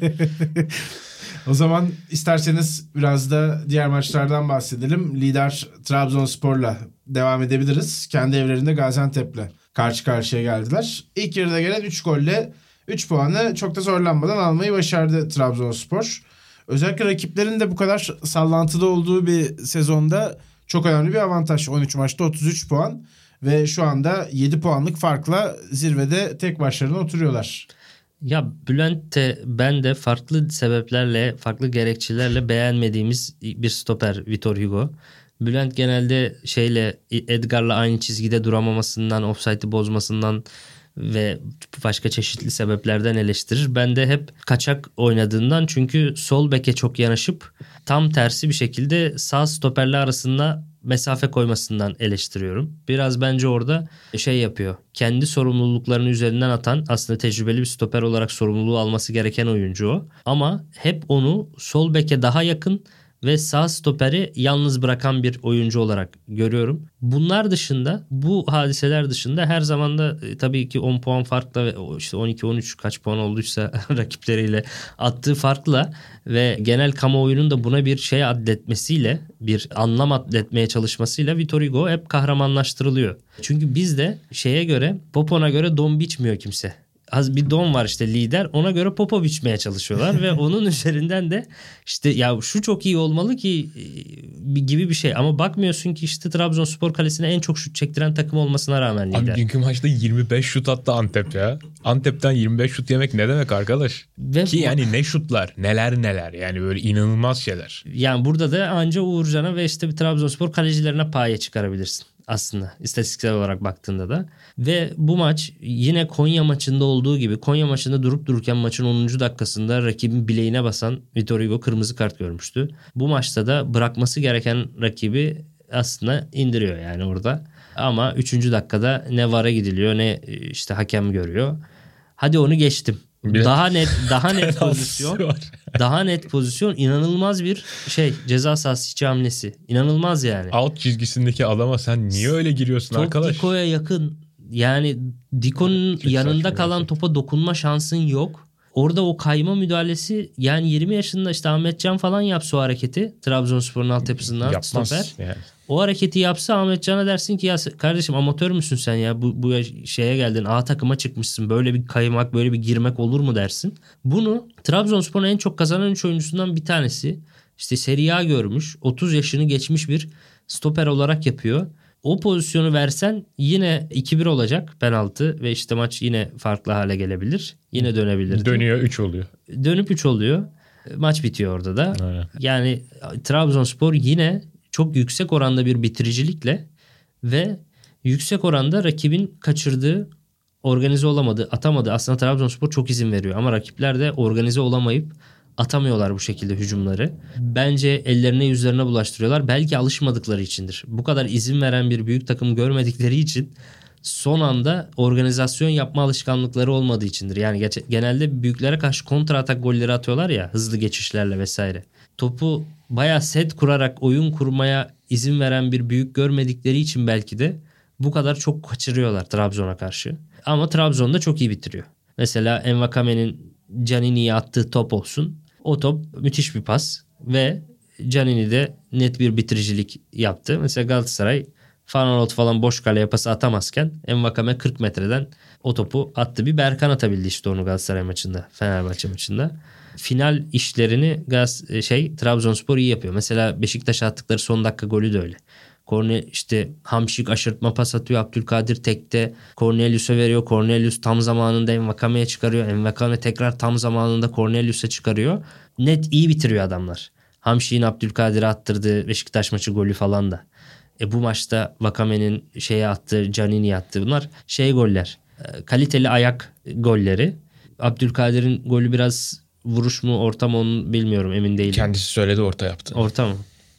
o zaman isterseniz biraz da diğer maçlardan bahsedelim. Lider Trabzonspor'la devam edebiliriz. Kendi evlerinde Gaziantep'le karşı karşıya geldiler. İlk yarıda gelen 3 golle 3 puanı çok da zorlanmadan almayı başardı Trabzonspor. Özellikle rakiplerin de bu kadar sallantıda olduğu bir sezonda çok önemli bir avantaj. 13 maçta 33 puan ve şu anda 7 puanlık farkla zirvede tek başlarına oturuyorlar. Ya Bülent de ben de farklı sebeplerle, farklı gerekçelerle beğenmediğimiz bir stoper Vitor Hugo. Bülent genelde şeyle Edgar'la aynı çizgide duramamasından, offside'ı bozmasından ve başka çeşitli sebeplerden eleştirir. Ben de hep kaçak oynadığından çünkü sol beke çok yanaşıp tam tersi bir şekilde sağ stoperle arasında mesafe koymasından eleştiriyorum. Biraz bence orada şey yapıyor. Kendi sorumluluklarını üzerinden atan aslında tecrübeli bir stoper olarak sorumluluğu alması gereken oyuncu o. Ama hep onu sol beke daha yakın ve sağ stoperi yalnız bırakan bir oyuncu olarak görüyorum. Bunlar dışında bu hadiseler dışında her zaman da e, tabii ki 10 puan farkla ve işte 12-13 kaç puan olduysa *laughs* rakipleriyle attığı farkla ve genel kamuoyunun da buna bir şey adletmesiyle bir anlam adletmeye çalışmasıyla Vitor Hugo hep kahramanlaştırılıyor. Çünkü bizde şeye göre Popon'a göre don biçmiyor kimse az bir don var işte lider ona göre popo biçmeye çalışıyorlar ve *laughs* onun üzerinden de işte ya şu çok iyi olmalı ki e, gibi bir şey ama bakmıyorsun ki işte Trabzonspor kalesine en çok şut çektiren takım olmasına rağmen lider. Abi dünkü maçta 25 şut attı Antep ya. Antep'ten 25 şut yemek ne demek arkadaş? Ve Ki bu- yani ne şutlar neler neler yani böyle inanılmaz şeyler. Yani burada da anca Uğurcan'a ve işte bir Trabzonspor kalecilerine paye çıkarabilirsin aslında istatistiksel olarak baktığında da. Ve bu maç yine Konya maçında olduğu gibi Konya maçında durup dururken maçın 10. dakikasında rakibin bileğine basan Vitor Hugo kırmızı kart görmüştü. Bu maçta da bırakması gereken rakibi aslında indiriyor yani orada. Ama 3. dakikada ne VAR'a gidiliyor ne işte hakem görüyor. Hadi onu geçtim. Bir- Daha net daha *laughs* net pozisyon. Daha net pozisyon inanılmaz bir şey ceza sahası içi hamlesi. İnanılmaz yani. Alt çizgisindeki adama sen niye öyle giriyorsun Top arkadaş? Diko'ya yakın. Yani Diko'nun yanında kalan gerçekten. topa dokunma şansın yok. Orada o kayma müdahalesi yani 20 yaşında işte Ahmetcan falan yapsa o hareketi. Trabzonspor'un altyapısından Yapmaz. stoper. Yani. O hareketi yapsa Ahmetcan'a dersin ki ya kardeşim amatör müsün sen ya bu, bu şeye geldin A takıma çıkmışsın böyle bir kaymak böyle bir girmek olur mu dersin. Bunu Trabzonspor'un en çok kazanan 3 oyuncusundan bir tanesi işte Serie A görmüş 30 yaşını geçmiş bir stoper olarak yapıyor. O pozisyonu versen yine 2-1 olacak penaltı ve işte maç yine farklı hale gelebilir. Yine dönebilir. Dönüyor 3 oluyor. Dönüp 3 oluyor. Maç bitiyor orada da. Aynen. Yani Trabzonspor yine çok yüksek oranda bir bitiricilikle ve yüksek oranda rakibin kaçırdığı, organize olamadığı, atamadığı. Aslında Trabzonspor çok izin veriyor ama rakipler de organize olamayıp atamıyorlar bu şekilde hücumları. Bence ellerine yüzlerine bulaştırıyorlar. Belki alışmadıkları içindir. Bu kadar izin veren bir büyük takım görmedikleri için son anda organizasyon yapma alışkanlıkları olmadığı içindir. Yani genelde büyüklere karşı kontra atak golleri atıyorlar ya hızlı geçişlerle vesaire. Topu bayağı set kurarak oyun kurmaya izin veren bir büyük görmedikleri için belki de bu kadar çok kaçırıyorlar Trabzon'a karşı. Ama Trabzon da çok iyi bitiriyor. Mesela Envakame'nin Canini'ye attığı top olsun. O top müthiş bir pas ve Canini de net bir bitiricilik yaptı. Mesela Galatasaray Fanalot falan boş kaleye pası atamazken Envakame 40 metreden o topu attı. Bir Berkan atabildi işte onu Galatasaray maçında, Fenerbahçe maçında. Final işlerini Gaz şey Trabzonspor iyi yapıyor. Mesela Beşiktaş'a attıkları son dakika golü de öyle. Korne işte Hamşik aşırtma pas atıyor. Abdülkadir tekte Cornelius'a veriyor. Cornelius tam zamanında Envakame'ye çıkarıyor. Envakame tekrar tam zamanında Cornelius'a çıkarıyor. Net iyi bitiriyor adamlar. Hamşik'in Abdülkadir'e attırdığı Beşiktaş maçı golü falan da. E bu maçta Vakame'nin şeye attığı, Canini attı. Bunlar şey goller. e, kaliteli ayak golleri. Abdülkadir'in golü biraz vuruş mu orta mı onu bilmiyorum emin değilim. Kendisi söyledi orta yaptı. Orta mı?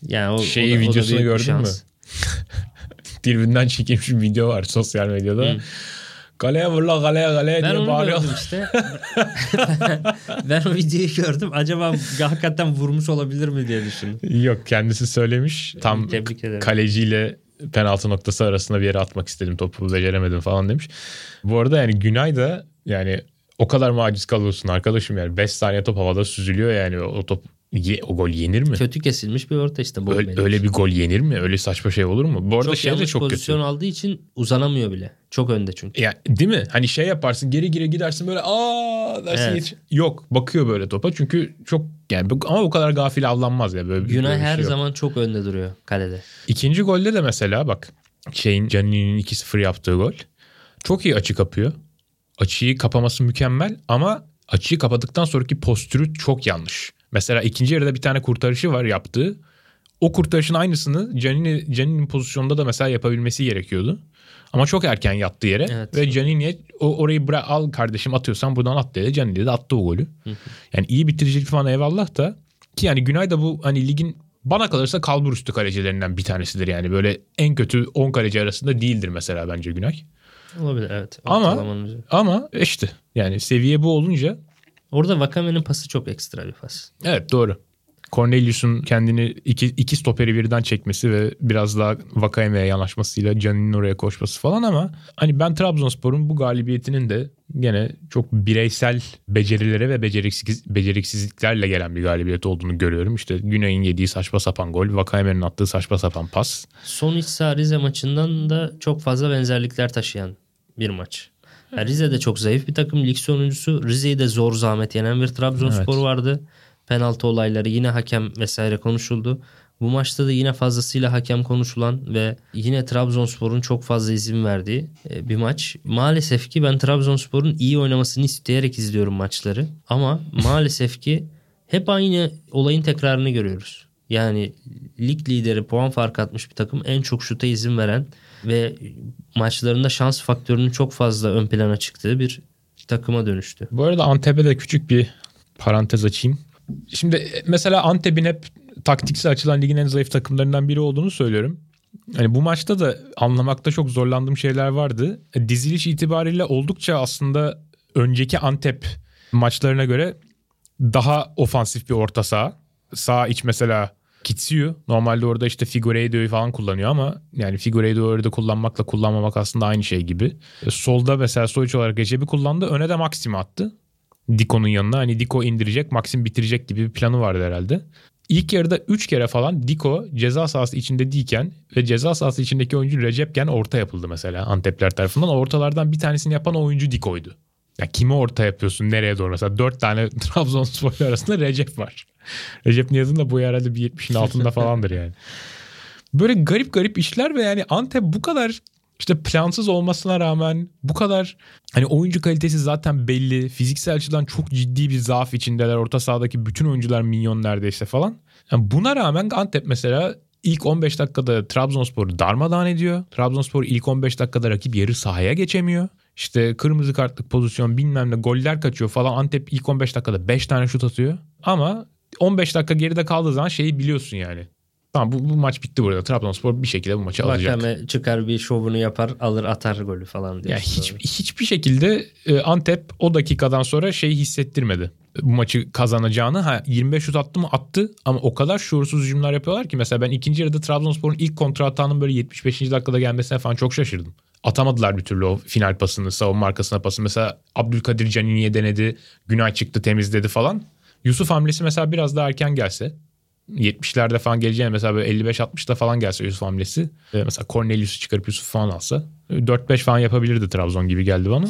Yani o, Şeyi, o da- o da videosunu büyük bir gördün mü? *laughs* Dilbinden çekilmiş bir video var sosyal medyada. Kaleye vur la kaleye kaleye Ben diye bağırıyor. işte. *laughs* ben o videoyu gördüm. Acaba hakikaten vurmuş olabilir mi diye düşündüm. Yok kendisi söylemiş. Tam Tebrik ederim. kaleciyle penaltı noktası arasında bir yere atmak istedim topu beceremedim falan demiş. Bu arada yani Günay da yani o kadar mı aciz kalıyorsun arkadaşım yani 5 saniye top havada süzülüyor yani o top ye- o gol yenir mi? Kötü kesilmiş bir orta işte. bu Öyle, öyle bir gol yenir mi? Öyle saçma şey olur mu? Bu arada çok şey de çok pozisyon kötü. aldığı için uzanamıyor bile. Çok önde çünkü. Ya değil mi? Hani şey yaparsın geri geri gidersin böyle aa dersin Evet. yetiş- Yok bakıyor böyle topa çünkü çok yani ama bu kadar gafil avlanmaz ya böyle. Günay böyle her şey zaman çok önde duruyor kalede. İkinci golde de mesela bak şeyin Canini'nin 2-0 yaptığı gol. Çok iyi açı kapıyor. Açıyı kapaması mükemmel ama açıyı kapadıktan sonraki postürü çok yanlış. Mesela ikinci yarıda bir tane kurtarışı var yaptığı. O kurtarışın aynısını Canini, Canini'nin pozisyonda da mesela yapabilmesi gerekiyordu. Ama çok erken yattı yere Evet. ve Canini'ye o, orayı bırak, al kardeşim atıyorsan buradan at dedi. Canini de attı o golü. Yani iyi bitiricilik falan eyvallah da ki yani Günay da bu hani ligin bana kalırsa kalbur üstü kalecilerinden bir tanesidir yani. Böyle en kötü 10 kaleci arasında değildir mesela bence Günay. Olabilir evet. Ama-. Ama işte yani seviye bu olunca Orada Vakame'nin pası çok ekstra bir pas. evet doğru. Cornelius'un kendini iki, iki stoperi birden çekmesi ve biraz daha Vakayeme'ye yanaşmasıyla Canini'nin oraya koşması falan ama hani ben Trabzonspor'un bu galibiyetinin de gene çok bireysel becerilere ve beceriksiz, beceriksizliklerle gelen bir galibiyet olduğunu görüyorum. İşte Güney'in yediği saçma sapan gol, Vakayeme'nin attığı saçma sapan pas. Son iç Rize maçından da çok fazla benzerlikler taşıyan bir maç. Yani Rize de çok zayıf bir takım. Lig sonuncusu. Rize'yi de zor zahmet yenen bir Trabzonspor Evet. vardı. Penaltı olayları yine hakem vesaire konuşuldu. Bu maçta da yine fazlasıyla hakem konuşulan ve yine Trabzonspor'un çok fazla izin verdiği e, bir maç. Maalesef ki ben Trabzonspor'un iyi oynamasını isteyerek izliyorum maçları. Ama maalesef ki hep aynı olayın tekrarını görüyoruz. Yani lig lideri puan farkı atmış bir takım en çok şuta izin veren ve maçlarında şans faktörünün çok fazla ön plana çıktığı bir takıma dönüştü. Bu arada Antep'e de küçük bir parantez açayım. Şimdi mesela Antep'in hep taktiksel açılan ligin en zayıf takımlarından biri olduğunu söylüyorum. Hani bu maçta da anlamakta çok zorlandığım şeyler vardı. E, Diziliş itibariyle oldukça aslında önceki Antep maçlarına göre daha ofansif bir orta saha. Sağ iç mesela Kitsiyu. Normalde orada işte Figueiredo'yu falan kullanıyor ama yani Figueiredo'yu orada kullanmakla kullanmamak aslında aynı şey gibi. E, Solda mesela sonuç olarak Recep'i kullandı. Öne de Maxim'i attı. Diko'nun yanına. Hani Diko indirecek, Maxim bitirecek gibi bir planı vardı herhalde. İlk yarıda 3 kere falan Diko ceza sahası içinde değilken ve ceza sahası içindeki oyuncu Recep'ken orta yapıldı mesela Antepler tarafından. Ortalardan bir tanesini yapan oyuncu Diko'ydu. Ya kimi orta yapıyorsun nereye doğru? Mesela 4 tane *laughs* Trabzonspor arasında Recep var. *laughs* Recep Niyaz'ın da boyu herhalde bir 70'in altında *laughs* falandır yani. Böyle garip garip işler ve yani Antep bu kadar işte plansız olmasına rağmen bu kadar hani oyuncu kalitesi zaten belli. Fiziksel açıdan çok ciddi bir zaaf içindeler. Orta sahadaki bütün oyuncular milyon neredeyse falan. Yani buna rağmen Antep mesela ilk 15 dakikada Trabzonspor'u darmadağın ediyor. Trabzonspor ilk 15 dakikada rakip yarı sahaya geçemiyor. İşte kırmızı kartlık pozisyon bilmem ne goller kaçıyor falan. Antep ilk 15 dakikada 5 tane şut atıyor. Ama 15 dakika geride kaldığı zaman şeyi biliyorsun yani. Tamam bu, bu maç bitti burada. Trabzonspor bir şekilde bu maçı alacak. Vakame çıkar bir şovunu yapar alır atar golü falan diye. Yani hiç, hiçbir şekilde e, Antep o dakikadan sonra şeyi hissettirmedi. Bu maçı kazanacağını. Ha 25 şut attı mı attı ama o kadar şuursuz hücumlar yapıyorlar ki mesela ben ikinci yarıda Trabzonspor'un ilk kontra atağının böyle 75. dakikada gelmesine falan çok şaşırdım. Atamadılar bir türlü o final pasını, savunma arkasına pasını. Mesela Abdülkadir Canini'ye denedi. Günay çıktı temizledi falan. Yusuf hamlesi mesela biraz daha erken gelse 70'lerde falan geleceğine mesela böyle 55-60'da falan gelse Yusuf hamlesi. e, Mesela Cornelius'u çıkarıp Yusuf falan alsa 4-5 falan yapabilirdi Trabzon gibi geldi bana.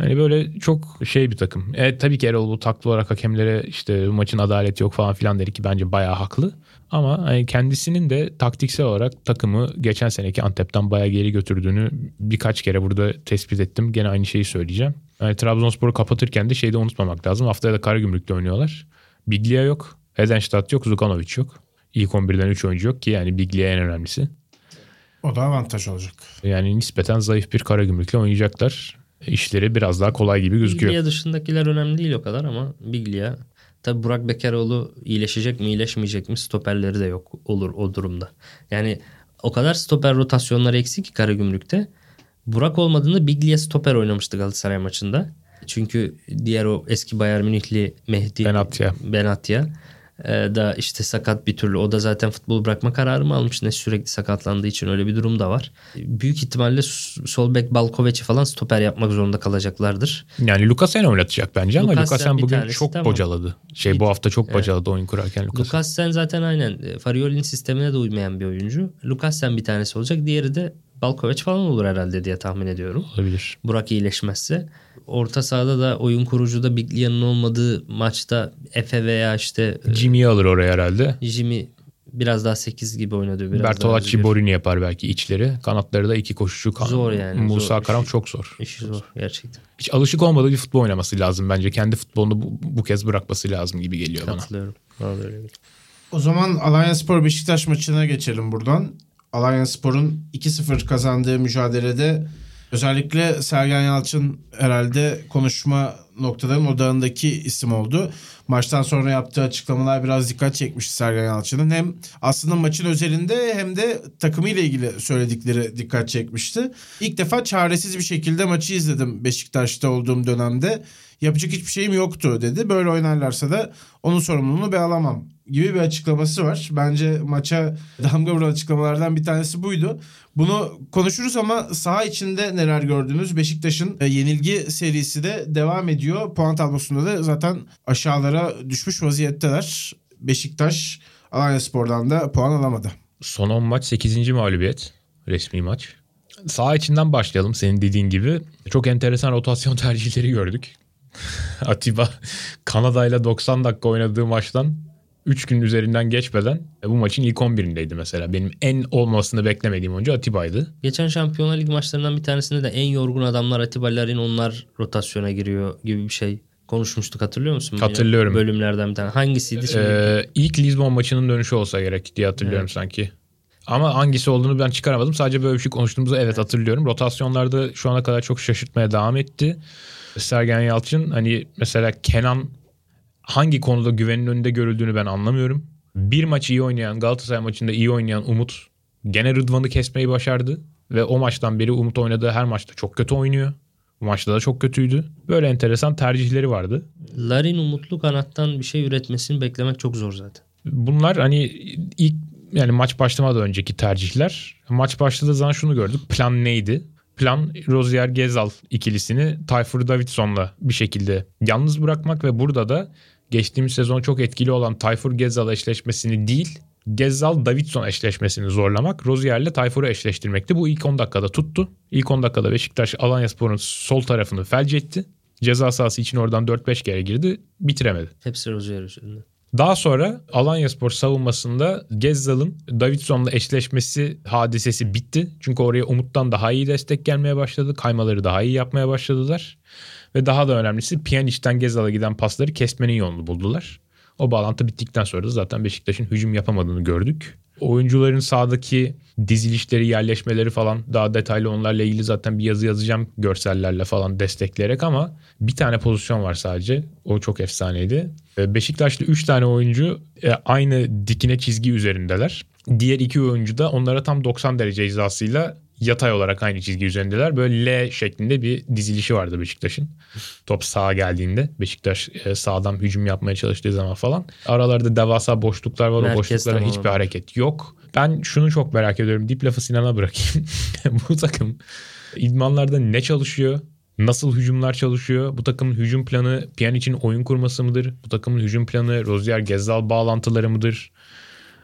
Yani böyle çok şey bir takım. Evet tabii ki Erol Bulut haklı olarak hakemlere işte maçın adaleti yok falan filan dedi ki bence bayağı haklı. Ama hani kendisinin de taktiksel olarak takımı geçen seneki Antep'ten bayağı geri götürdüğünü birkaç kere burada tespit ettim. Gene aynı şeyi söyleyeceğim. Yani Trabzonspor'u kapatırken de şeyi de unutmamak lazım. Haftaya da Karagümrük'te oynuyorlar. Biglia yok. Hedenstadt yok. Zukanovic yok. İlk 11'den 3 oyuncu yok ki yani Biglia en önemlisi. O da avantaj olacak. Yani nispeten zayıf bir Karagümrük'le oynayacaklar. işleri biraz daha kolay gibi gözüküyor. Biglia dışındakiler önemli değil o kadar ama Biglia Tabi Burak Bekaroğlu iyileşecek mi iyileşmeyecek mi stoperleri de yok olur o durumda. Yani o kadar stoper rotasyonları eksik ki Karagümrük'te. Burak olmadığında Biglia stoper oynamıştı Galatasaray maçında. Çünkü diğer o eski Bayern Münihli Mehdi Benatya. Benatya e, da işte sakat bir türlü. O da zaten futbol bırakma kararı mı almış ne sürekli sakatlandığı için öyle bir durum da var. Büyük ihtimalle sol bek Balkovec'i falan stoper yapmak zorunda kalacaklardır. Yani Lukasen oynatacak bence ama Lukasen Lukasen bugün çok tamam. bocaladı. Şey bu hafta çok bocaladı oyun kurarken Lukasen. Lukasen zaten aynen e, Farioli'nin sistemine de uymayan bir oyuncu. Lukasen bir tanesi olacak. Diğeri de Balkoveç falan olur herhalde diye tahmin ediyorum. Olabilir. Burak iyileşmezse. Orta sahada da oyun kurucuda Biglia'nın olmadığı maçta Efe veya işte e, Jimmy'yi alır oraya herhalde. Jimmy biraz daha 8 gibi oynadı. Biraz Bertolacci. Borini yapar belki içleri. Kanatları da iki koşucu kan. Zor yani, Musa zor. Karam çok zor. İşi zor gerçekten. Hiç alışık olmadığı bir futbol oynaması lazım bence. Kendi futbolunu bu, bu kez bırakması lazım gibi geliyor bana. Katılıyorum. Bana da öyle geliyor. O zaman Alanya Spor Beşiktaş maçına geçelim buradan. Alanya Spor'un 2-0 kazandığı mücadelede özellikle Sergen Yalçın herhalde konuşma noktaların odağındaki isim oldu. Maçtan sonra yaptığı açıklamalar biraz dikkat çekmişti Sergen Yalçın'ın. Hem aslında maçın özelinde hem de takımıyla ilgili söyledikleri dikkat çekmişti. İlk defa çaresiz bir şekilde maçı izledim Beşiktaş'ta olduğum dönemde. Yapacak hiçbir şeyim yoktu dedi. Böyle oynarlarsa da onun sorumluluğunu ben alamam gibi bir açıklaması var. Bence maça *laughs* damga vuran açıklamalardan bir tanesi buydu. Bunu konuşuruz ama saha içinde neler gördünüz? Beşiktaş'ın e, yenilgi serisi de devam ediyor. Puan tablosunda da zaten aşağılara düşmüş vaziyetteler. Beşiktaş Alanya Spor'dan da puan alamadı. Son 10 maç 8. mağlubiyet. Resmi maç. Sağ içinden başlayalım senin dediğin gibi. Çok enteresan rotasyon *laughs* tercihleri gördük. *laughs* Atiba Kanada ile 90 dakika oynadığı maçtan 3 gün üzerinden geçmeden bu maçın ilk 11'indeydi mesela. Benim en olmasını beklemediğim oyuncu Atiba'ydı. Geçen Şampiyonlar Ligi maçlarından bir tanesinde de en yorgun adamlar Atiba Larin onlar rotasyona giriyor gibi bir şey konuşmuştuk hatırlıyor musun? Hatırlıyorum. Bölümlerden bir tane. Hangisiydi şimdi? Ee, ilk Lisbon maçının dönüşü olsa gerek diye hatırlıyorum Evet. sanki. Ama hangisi olduğunu ben çıkaramadım. Sadece böyle bir şey konuştuğumuzu evet hatırlıyorum. Rotasyonlarda şu ana kadar çok şaşırtmaya devam etti. Sergen Yalçın hani mesela Kenan hangi konuda güvenin önünde görüldüğünü ben anlamıyorum. Bir maç iyi oynayan Galatasaray maçında iyi oynayan Umut gene Rıdvan'ı kesmeyi başardı. Ve o maçtan beri Umut oynadığı her maçta çok kötü oynuyor. Bu maçta da çok kötüydü. Böyle enteresan tercihleri vardı. Larin umutlu kanattan bir şey üretmesini beklemek çok zor zaten. Bunlar hani ilk yani maç başlamadan önceki tercihler. Maç başladığı zaman şunu gördük. Plan neydi? Plan Rozier Gezal ikilisini Tayfur Davidson'la bir şekilde yalnız bırakmak ve burada da geçtiğimiz sezon çok etkili olan Tayfur Gezal eşleşmesini değil Gezal Davidson eşleşmesini zorlamak. Rozier'le Tayfur'u eşleştirmekti. Bu ilk 10 dakikada tuttu. İlk 10 dakikada Beşiktaş Alanyaspor'un sol tarafını felç etti. Ceza sahası için oradan 4-5 kere girdi. Bitiremedi. Hepsi Rozier üzerinde. Daha sonra Alanyaspor savunmasında Gezzal'ın Davidson'la eşleşmesi hadisesi bitti. Çünkü oraya Umut'tan daha iyi destek gelmeye başladı. Kaymaları daha iyi yapmaya başladılar. Ve daha da önemlisi Pjanic'ten Gezzal'a giden pasları kesmenin yolunu buldular. O bağlantı bittikten sonra da zaten Beşiktaş'ın hücum yapamadığını gördük. Oyuncuların sahadaki dizilişleri, yerleşmeleri falan daha detaylı onlarla ilgili zaten bir yazı yazacağım görsellerle falan destekleyerek ama bir tane pozisyon var sadece. O çok efsaneydi. E, Beşiktaşlı 3 tane oyuncu e, aynı dikine çizgi üzerindeler. Diğer iki oyuncu da onlara tam 90 derece hizasıyla yatay olarak aynı çizgi üzerindeler. Böyle L şeklinde bir dizilişi vardı Beşiktaş'ın. Top sağa geldiğinde Beşiktaş e, sağdan hücum yapmaya çalıştığı zaman falan. Aralarda devasa boşluklar var. O Merkez boşluklara hiçbir hareket yok. Ben şunu çok merak ediyorum. Dip lafı Sinan'a bırakayım. *laughs* Bu takım idmanlarda ne çalışıyor? Nasıl hücumlar çalışıyor? Bu takımın hücum planı Pjanic'in oyun kurması mıdır? Bu takımın hücum planı Rozier Gezzal bağlantıları mıdır?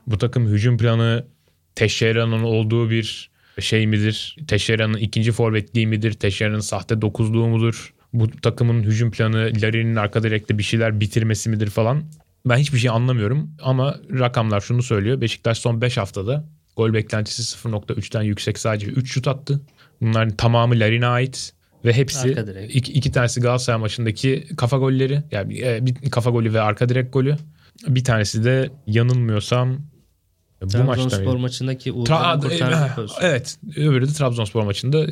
Bu takım hücum planı Teixeira'nın olduğu bir şey midir? Teixeira'nın ikinci forvetliği midir? Teixeira'nın sahte dokuzluğu mudur? Bu takımın hücum planı Larin'in arka direkte bir şeyler bitirmesi midir falan. Ben hiçbir şey anlamıyorum ama rakamlar şunu söylüyor. Beşiktaş son 5 haftada gol beklentisi 0.3'ten yüksek sadece 3 şut attı. Bunların tamamı Larin'e ait ve hepsi iki, iki tanesi Galatasaray maçındaki kafa golleri. Yani e, bir kafa golü ve arka direk golü. Bir tanesi de yanılmıyorsam Bu Trabzonspor maçta maçındaki Uğurcan'ın Tra- e, evet. Öbürü de Trabzonspor maçında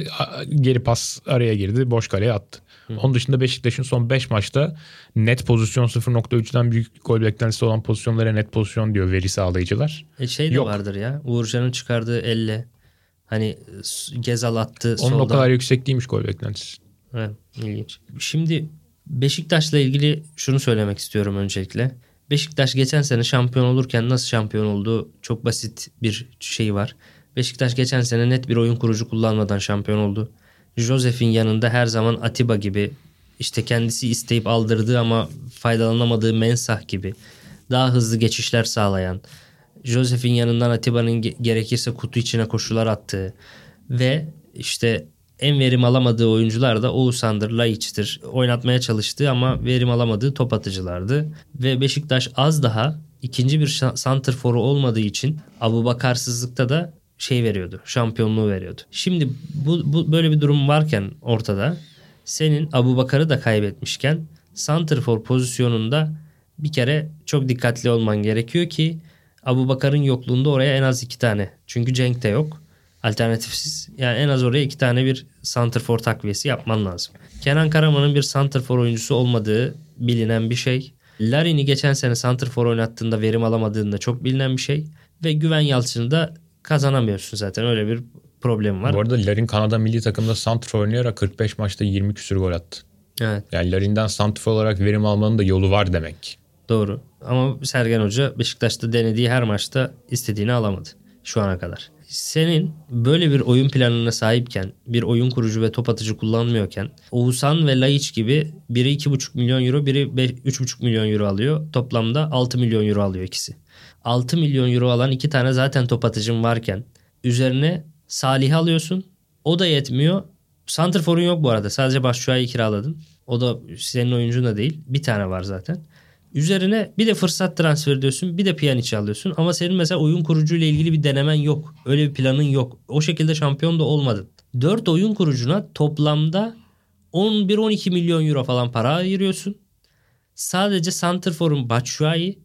geri pas araya girdi. Boş kaleye attı. Onun dışında Beşiktaş'ın son 5 maçta net pozisyon 0.3'den büyük gol beklentisi olan pozisyonlara net pozisyon diyor veri sağlayıcılar. E şey de Yok. vardır ya. Uğurcan'ın çıkardığı elle hani Gezal attı Onun soldan. o kadar yüksek değilmiş gol beklentisi. Evet, ilginç. Şimdi Beşiktaş'la ilgili şunu söylemek istiyorum öncelikle. Beşiktaş geçen sene şampiyon olurken nasıl şampiyon oldu çok basit bir şey var. Beşiktaş geçen sene net bir oyun kurucu kullanmadan şampiyon oldu. Josef'in yanında her zaman Atiba gibi işte kendisi isteyip aldırdığı ama faydalanamadığı Mensah gibi daha hızlı geçişler sağlayan Josef'in yanından Atiba'nın ge- gerekirse kutu içine koşular attığı ve işte en verim alamadığı oyuncular da Oğuzhan'dır, Laiç'tir. Oynatmaya çalıştığı ama verim alamadığı top atıcılardı. Ve Beşiktaş az daha ikinci bir şa- santrforu olmadığı için Abu Bakarsızlıkta da şey veriyordu. Şampiyonluğu veriyordu. Şimdi bu, bu böyle bir durum varken ortada senin Abu Bakar'ı da kaybetmişken santrfor pozisyonunda bir kere çok dikkatli olman gerekiyor ki Abu Bakar'ın yokluğunda oraya en az iki tane. Çünkü Cenk de yok. Alternatifsiz. Yani en az oraya iki tane bir santrfor takviyesi yapman lazım. Kenan Karaman'ın bir santrfor oyuncusu olmadığı bilinen bir şey. Larin'i geçen sene santrfor oynattığında verim alamadığında çok bilinen bir şey. Ve Güven Yalçın'ı da kazanamıyorsun zaten. Öyle bir problem var. Bu arada Larin Kanada milli takımda santrfor oynayarak 45 maçta 20 küsür gol attı. Evet Yani Larin'den santrfor olarak verim almanın da yolu var demek. doğru. Ama Sergen Hoca Beşiktaş'ta denediği her maçta istediğini alamadı şu ana kadar. Senin böyle bir oyun planına sahipken, bir oyun kurucu ve top atıcı kullanmıyorken Oğuzhan ve Laiç gibi biri 2,5 milyon euro, biri be- 3,5 milyon euro alıyor. Toplamda 6 milyon euro alıyor ikisi. 6 milyon euro alan iki tane zaten top atıcın varken üzerine Salih alıyorsun. O da yetmiyor. Santrfor'un yok bu arada. Sadece Başşuay'ı kiraladın. O da senin oyuncun da değil. Bir tane var zaten. Üzerine bir de fırsat transfer ediyorsun. Bir de Pjanic alıyorsun. Ama senin mesela oyun kurucuyla ilgili bir denemen yok. Öyle bir planın yok. O şekilde şampiyon da olmadın. 4 oyun kurucuna toplamda 11-12 milyon euro falan para ayırıyorsun. Sadece Santrfor'un Batshuayi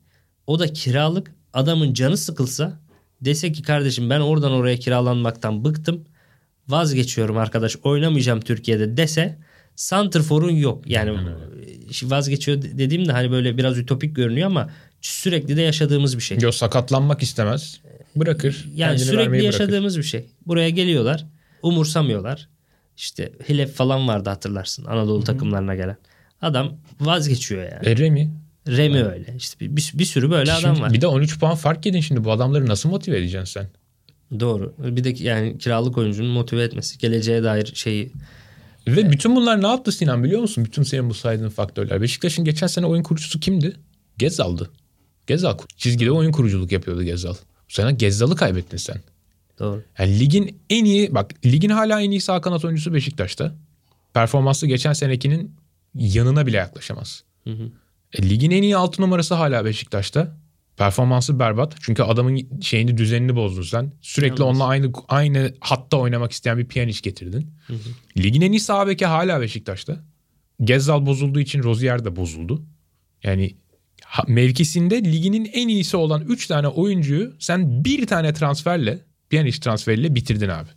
o da kiralık. Adamın canı sıkılsa dese ki kardeşim ben oradan oraya kiralanmaktan bıktım. Vazgeçiyorum arkadaş oynamayacağım Türkiye'de dese Santrfor'un yok. Yani vazgeçiyor dediğim de hani böyle biraz ütopik görünüyor ama sürekli de yaşadığımız bir şey. Yo sakatlanmak istemez. Bırakır. Yani sürekli vermeyi bırakır. yaşadığımız bir şey. Buraya geliyorlar, umursamıyorlar. İşte Hilef falan vardı hatırlarsın Anadolu takımlarına gelen. Adam vazgeçiyor yani. E, Remi. Remi öyle. İşte bir, bir, bir sürü böyle adam Şimdi var. Bir de 13 puan fark yedin şimdi. Bu adamları nasıl motive edeceksin sen? Doğru. Bir de yani kiralık oyuncunun motive etmesi, geleceğe dair şeyi. Ve bütün bunlar ne yaptı Sinan biliyor musun? Bütün senin bu saydığın faktörler. Beşiktaş'ın geçen sene oyun kurucusu kimdi? Gezal'dı. Gezal. Çizgide oyun kuruculuk yapıyordu Gezal. Bu sene Gezal'ı kaybettin sen. Doğru. Yani ligin en iyi bak ligin hala en iyi sağ kanat oyuncusu Beşiktaş'ta. Performansı geçen senekinin yanına bile yaklaşamaz. Hı hı. E, ligin en iyi altı numarası hala Beşiktaş'ta. Performansı berbat. Çünkü adamın şeyini düzenini bozdun sen. Sürekli Yalnız. onunla aynı aynı hatta oynamak isteyen bir Pjanic getirdin. Ligin en iyi sağ beki hala Beşiktaş'ta. Gezzal bozulduğu için Rozier de bozuldu. Yani mevkisinde liginin en iyisi olan 3 tane oyuncuyu sen bir tane transferle, Pjanic transferiyle bitirdin abi.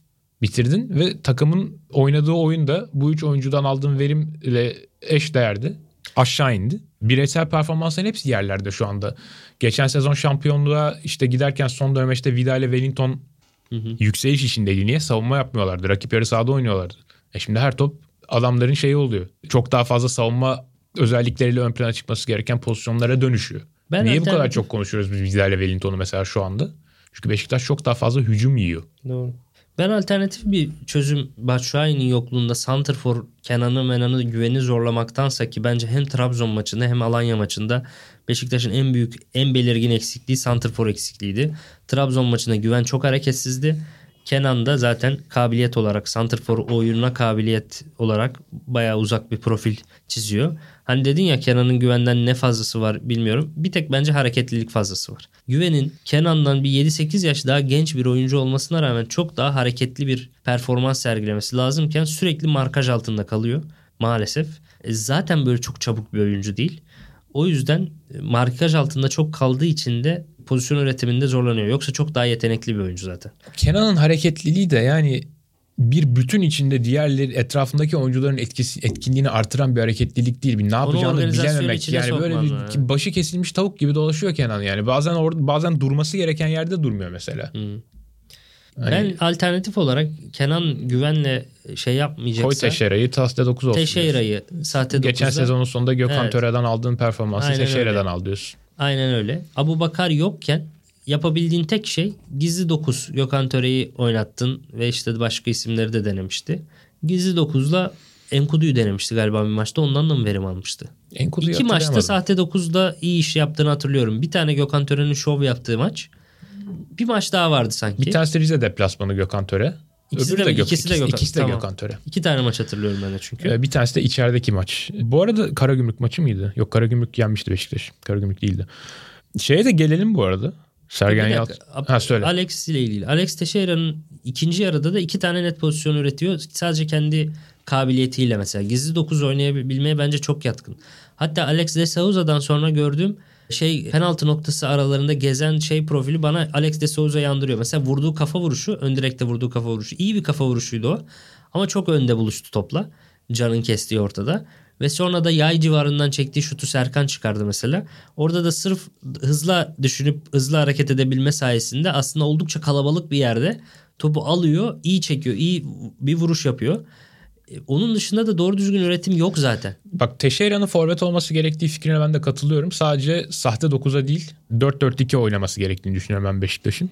Bitirdin ve takımın oynadığı oyunda bu üç oyuncudan aldığın verimle eş değerdi. Aşağı indi. Bireysel performansların hepsi yerlerde şu anda. Geçen sezon şampiyonluğa işte giderken son dönemeçte Vida ile Wellington yükseliş işindeydi. Niye? Savunma yapmıyorlardı. Rakip yarı sahada oynuyorlardı. E şimdi her top adamların şeyi oluyor. Çok daha fazla savunma özellikleriyle ön plana çıkması gereken pozisyonlara dönüşüyor. Ben Niye bu kadar çok konuşuyoruz biz Vida ile Wellington'u mesela şu anda? Çünkü Beşiktaş çok daha fazla hücum yiyor. Doğru. Ben alternatif bir çözüm Batshuayi'nin yokluğunda Santrfor Kenan'ı Menan'ı güveni zorlamaktansa ki bence hem Trabzon maçında hem Alanya maçında Beşiktaş'ın en büyük en belirgin eksikliği Santrfor eksikliğiydi. Trabzon maçında güven çok hareketsizdi. Kenan da zaten kabiliyet olarak Santrfor oyununa kabiliyet olarak bayağı uzak bir profil çiziyor. Hani dedin ya Kenan'ın güvenden ne fazlası var bilmiyorum. Bir tek bence hareketlilik fazlası var. Güven'in Kenan'dan bir 7-8 yaş daha genç bir oyuncu olmasına rağmen çok daha hareketli bir performans sergilemesi lazımken sürekli markaj altında kalıyor maalesef. E, Zaten böyle çok çabuk bir oyuncu değil. O yüzden e, markaj altında çok kaldığı için de pozisyon üretiminde zorlanıyor. Yoksa çok daha yetenekli bir oyuncu zaten. Kenan'ın hareketliliği de yani bir bütün içinde diğerleri etrafındaki oyuncuların etkisi etkinliğini artıran bir hareketlilik değil. Bir ne yapacağını bilememek. Yani böyle bir lazım. başı kesilmiş tavuk gibi dolaşıyor Kenan yani. Bazen orada bazen durması gereken yerde durmuyor mesela. Hani- Ben alternatif olarak Kenan Güven'le şey Koy yapmayacaksa Teixeira'yı Tas'ta 9 olsun. Teixeira'yı sahte Geçen 9'da sezonun sonunda Gökhan Evet. Töre'den aldığın performansı Aynen Teixeira'dan öyle. al diyorsun. Aynen öyle. Abu Bakar yokken yapabildiğin tek şey gizli 9. Gökhan Töre'yi oynattın ve işte başka isimleri de denemişti. Gizli 9'la Enkudu'yu denemişti galiba bir maçta. Ondan da mı verim almıştı? Enkudu'yu İki maçta sahte 9'da iyi iş yaptığını hatırlıyorum. Bir tane Gökhan Töre'nin şov yaptığı maç. Bir maç daha vardı sanki. Bir tanesi Rize deplasmanı Gökhan Töre. İkisi Öbürü de- Gök- ikisi de Gökhan- ikisi de tamam. Gökhan Töre. İki tane maç hatırlıyorum ben de çünkü. Ee, Bir tanesi de içerideki maç. Bu arada Karagümrük maçı mıydı? Yok Karagümrük yenmişti Beşiktaş. Karagümrük değildi. Şeye de gelelim bu arada. Sergen Yalçın. Ha söyle. Alex ile ilgili. Alex Teixeira'nın ikinci yarıda da iki tane net pozisyon üretiyor. Sadece kendi kabiliyetiyle mesela. Gizli 9 oynayabilmeye bence çok yatkın. Hatta Alex de Souza'dan sonra gördüğüm şey penaltı noktası aralarında gezen şey profili bana Alex de Souza'yı andırıyor. Mesela vurduğu kafa vuruşu, ön direkte vurduğu kafa vuruşu. iyi bir kafa vuruşuydu o. Ama çok önde buluştu topla. Canın kestiği ortada. Ve sonra da yay civarından çektiği şutu Serkan çıkardı mesela. Orada da sırf hızla düşünüp hızlı hareket edebilme sayesinde aslında oldukça kalabalık bir yerde topu alıyor, iyi çekiyor, iyi bir vuruş yapıyor. E, Onun dışında da doğru düzgün üretim yok zaten. Bak Teixeira'nın forvet olması gerektiği fikrine ben de katılıyorum. Sadece sahte 9'a değil 4-4-2 oynaması gerektiğini düşünüyorum ben Beşiktaş'ın.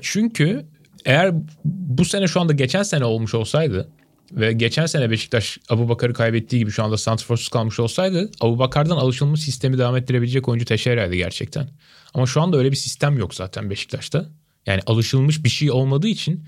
Çünkü eğer bu sene şu anda geçen sene olmuş olsaydı ve geçen sene Beşiktaş Abu Bakar'ı kaybettiği gibi şu anda santrforsuz kalmış olsaydı Abu Bakar'dan alışılmış sistemi devam ettirebilecek oyuncu Teixeira'ydı gerçekten. Ama şu anda öyle bir sistem yok zaten Beşiktaş'ta. Yani alışılmış bir şey olmadığı için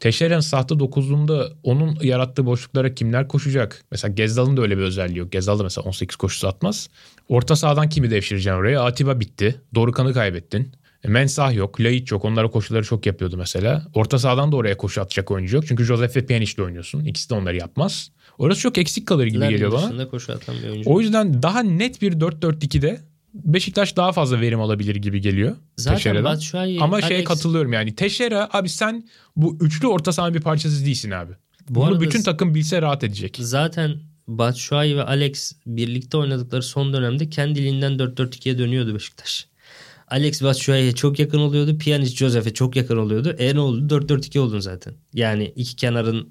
Teixeira'nın sahte dokuzluğunda onun yarattığı boşluklara kimler koşacak? Mesela Gezdal'ın da öyle bir özelliği yok. Gezdal da mesela 18 koşusu atmaz. Orta sahadan kimi devşireceksin oraya? Atiba bitti. Dorukan'ı kaybettin. E, Mensah yok. Laiç yok. Onlara koşuları çok yapıyordu mesela. Orta sahadan da oraya koşu atacak oyuncu yok. Çünkü Josef ve Pjanic'le oynuyorsun. İkisi de onları yapmaz. Orası çok eksik kalır gibi Larin geliyor bana. koşu atan bir oyuncu. O yüzden daha net bir 4-4-2'de Beşiktaş daha fazla verim alabilir gibi geliyor. Zaten Teixeira'dan. Batshuayi, Ama şeye Alex- katılıyorum yani. Teixeira abi sen bu üçlü orta sahanın bir parçası değilsin abi. Bu Bunu arada bütün takım bilse rahat edecek. Zaten Batshuayi ve Alex birlikte oynadıkları son dönemde kendiliğinden 4-4-2'ye dönüyordu Beşiktaş. Alex Batshuayi'ye çok yakın oluyordu. Pjanic Josef'e çok yakın oluyordu. E ne oldu? 4-4-2 oldun zaten. Yani iki kenarın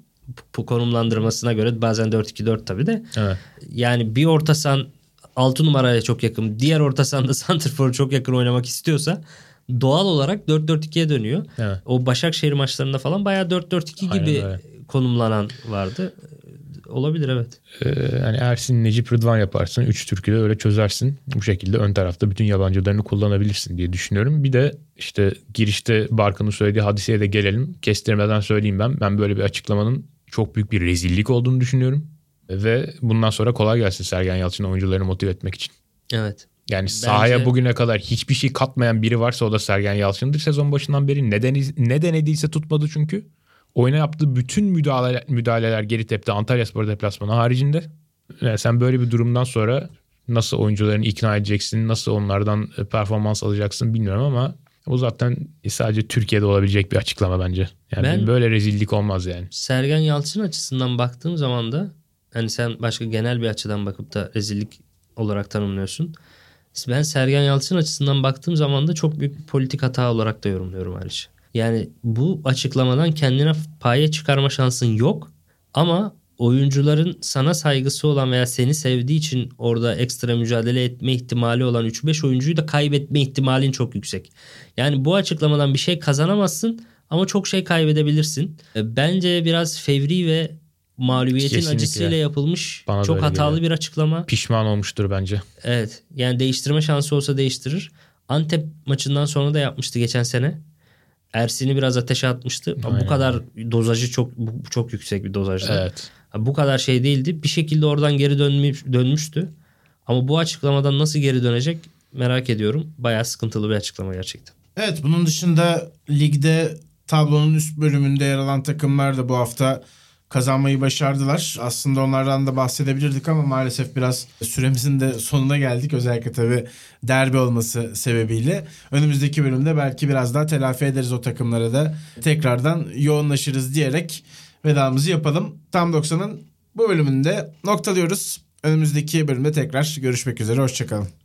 bu konumlandırmasına göre bazen 4-2-4 tabii de. Evet. Yani bir orta sahan 6 numaraya çok yakın. Diğer orta sahanda *laughs* Santrfor'a çok yakın oynamak istiyorsa doğal olarak 4-4-2'ye dönüyor. Evet. O Başakşehir maçlarında falan bayağı 4-4-2 Aynen gibi öyle. konumlanan vardı. Olabilir evet. Ee, hani Ersin, Necip, Rıdvan yaparsın. Üç türkü de öyle çözersin. Bu şekilde ön tarafta bütün yabancılarını kullanabilirsin diye düşünüyorum. Bir de işte girişte Barkın'ın söylediği hadiseye de gelelim. Kestirmeden söyleyeyim ben. Ben böyle bir açıklamanın çok büyük bir rezillik olduğunu düşünüyorum. Ve bundan sonra kolay gelsin Sergen Yalçın oyuncularını motive etmek için. Evet. Yani sahaya Bence- bugüne kadar hiçbir şey katmayan biri varsa o da Sergen Yalçın'dır. Sezon başından beri neden, ne denediyse tutmadı çünkü. Oyuna yaptığı bütün müdahale, müdahaleler geri tepti Antalya Spor deplasmanı haricinde. Yani sen böyle bir durumdan sonra nasıl oyuncularını ikna edeceksin, nasıl onlardan e, performans alacaksın bilmiyorum ama o zaten sadece Türkiye'de olabilecek bir açıklama bence. Yani Ben- böyle rezillik olmaz yani. Sergen Yalçın açısından baktığım zaman da hani sen başka genel bir açıdan bakıp da rezillik olarak tanımlıyorsun. Ben Sergen Yalçın açısından baktığım zaman da çok büyük bir politik hata olarak da yorumluyorum ayrıca. Yani bu açıklamadan kendine paye çıkarma şansın yok ama oyuncuların sana saygısı olan veya seni sevdiği için orada ekstra mücadele etme ihtimali olan 3-5 oyuncuyu da kaybetme ihtimalin çok yüksek. Yani bu açıklamadan bir şey kazanamazsın ama çok şey kaybedebilirsin. Bence biraz fevri ve mağlubiyetin Kesinlikle. acısıyla yapılmış Bana çok hatalı geliyor. bir açıklama. Pişman olmuştur bence. Evet. Yani değiştirme şansı olsa değiştirir. Antep maçından sonra da yapmıştı geçen sene. Ersin'i biraz ateşe atmıştı. Ama Aynen. Bu kadar dozajı çok bu- çok yüksek bir dozajda. Evet. Bu kadar şey değildi. Bir şekilde oradan geri dönmüş, dönmüştü. Ama bu açıklamadan nasıl geri dönecek merak ediyorum. Bayağı sıkıntılı bir açıklama gerçekten. Evet bunun dışında ligde tablonun üst bölümünde yer alan takımlar da bu hafta kazanmayı başardılar. Aslında onlardan da bahsedebilirdik ama maalesef biraz süremizin de sonuna geldik. Özellikle tabii derbi olması sebebiyle. Önümüzdeki bölümde belki biraz daha telafi ederiz o takımlara da. Tekrardan yoğunlaşırız diyerek vedamızı yapalım. Tam 90'ın bu bölümünde noktalıyoruz. Önümüzdeki bölümde tekrar görüşmek üzere. Hoşçakalın.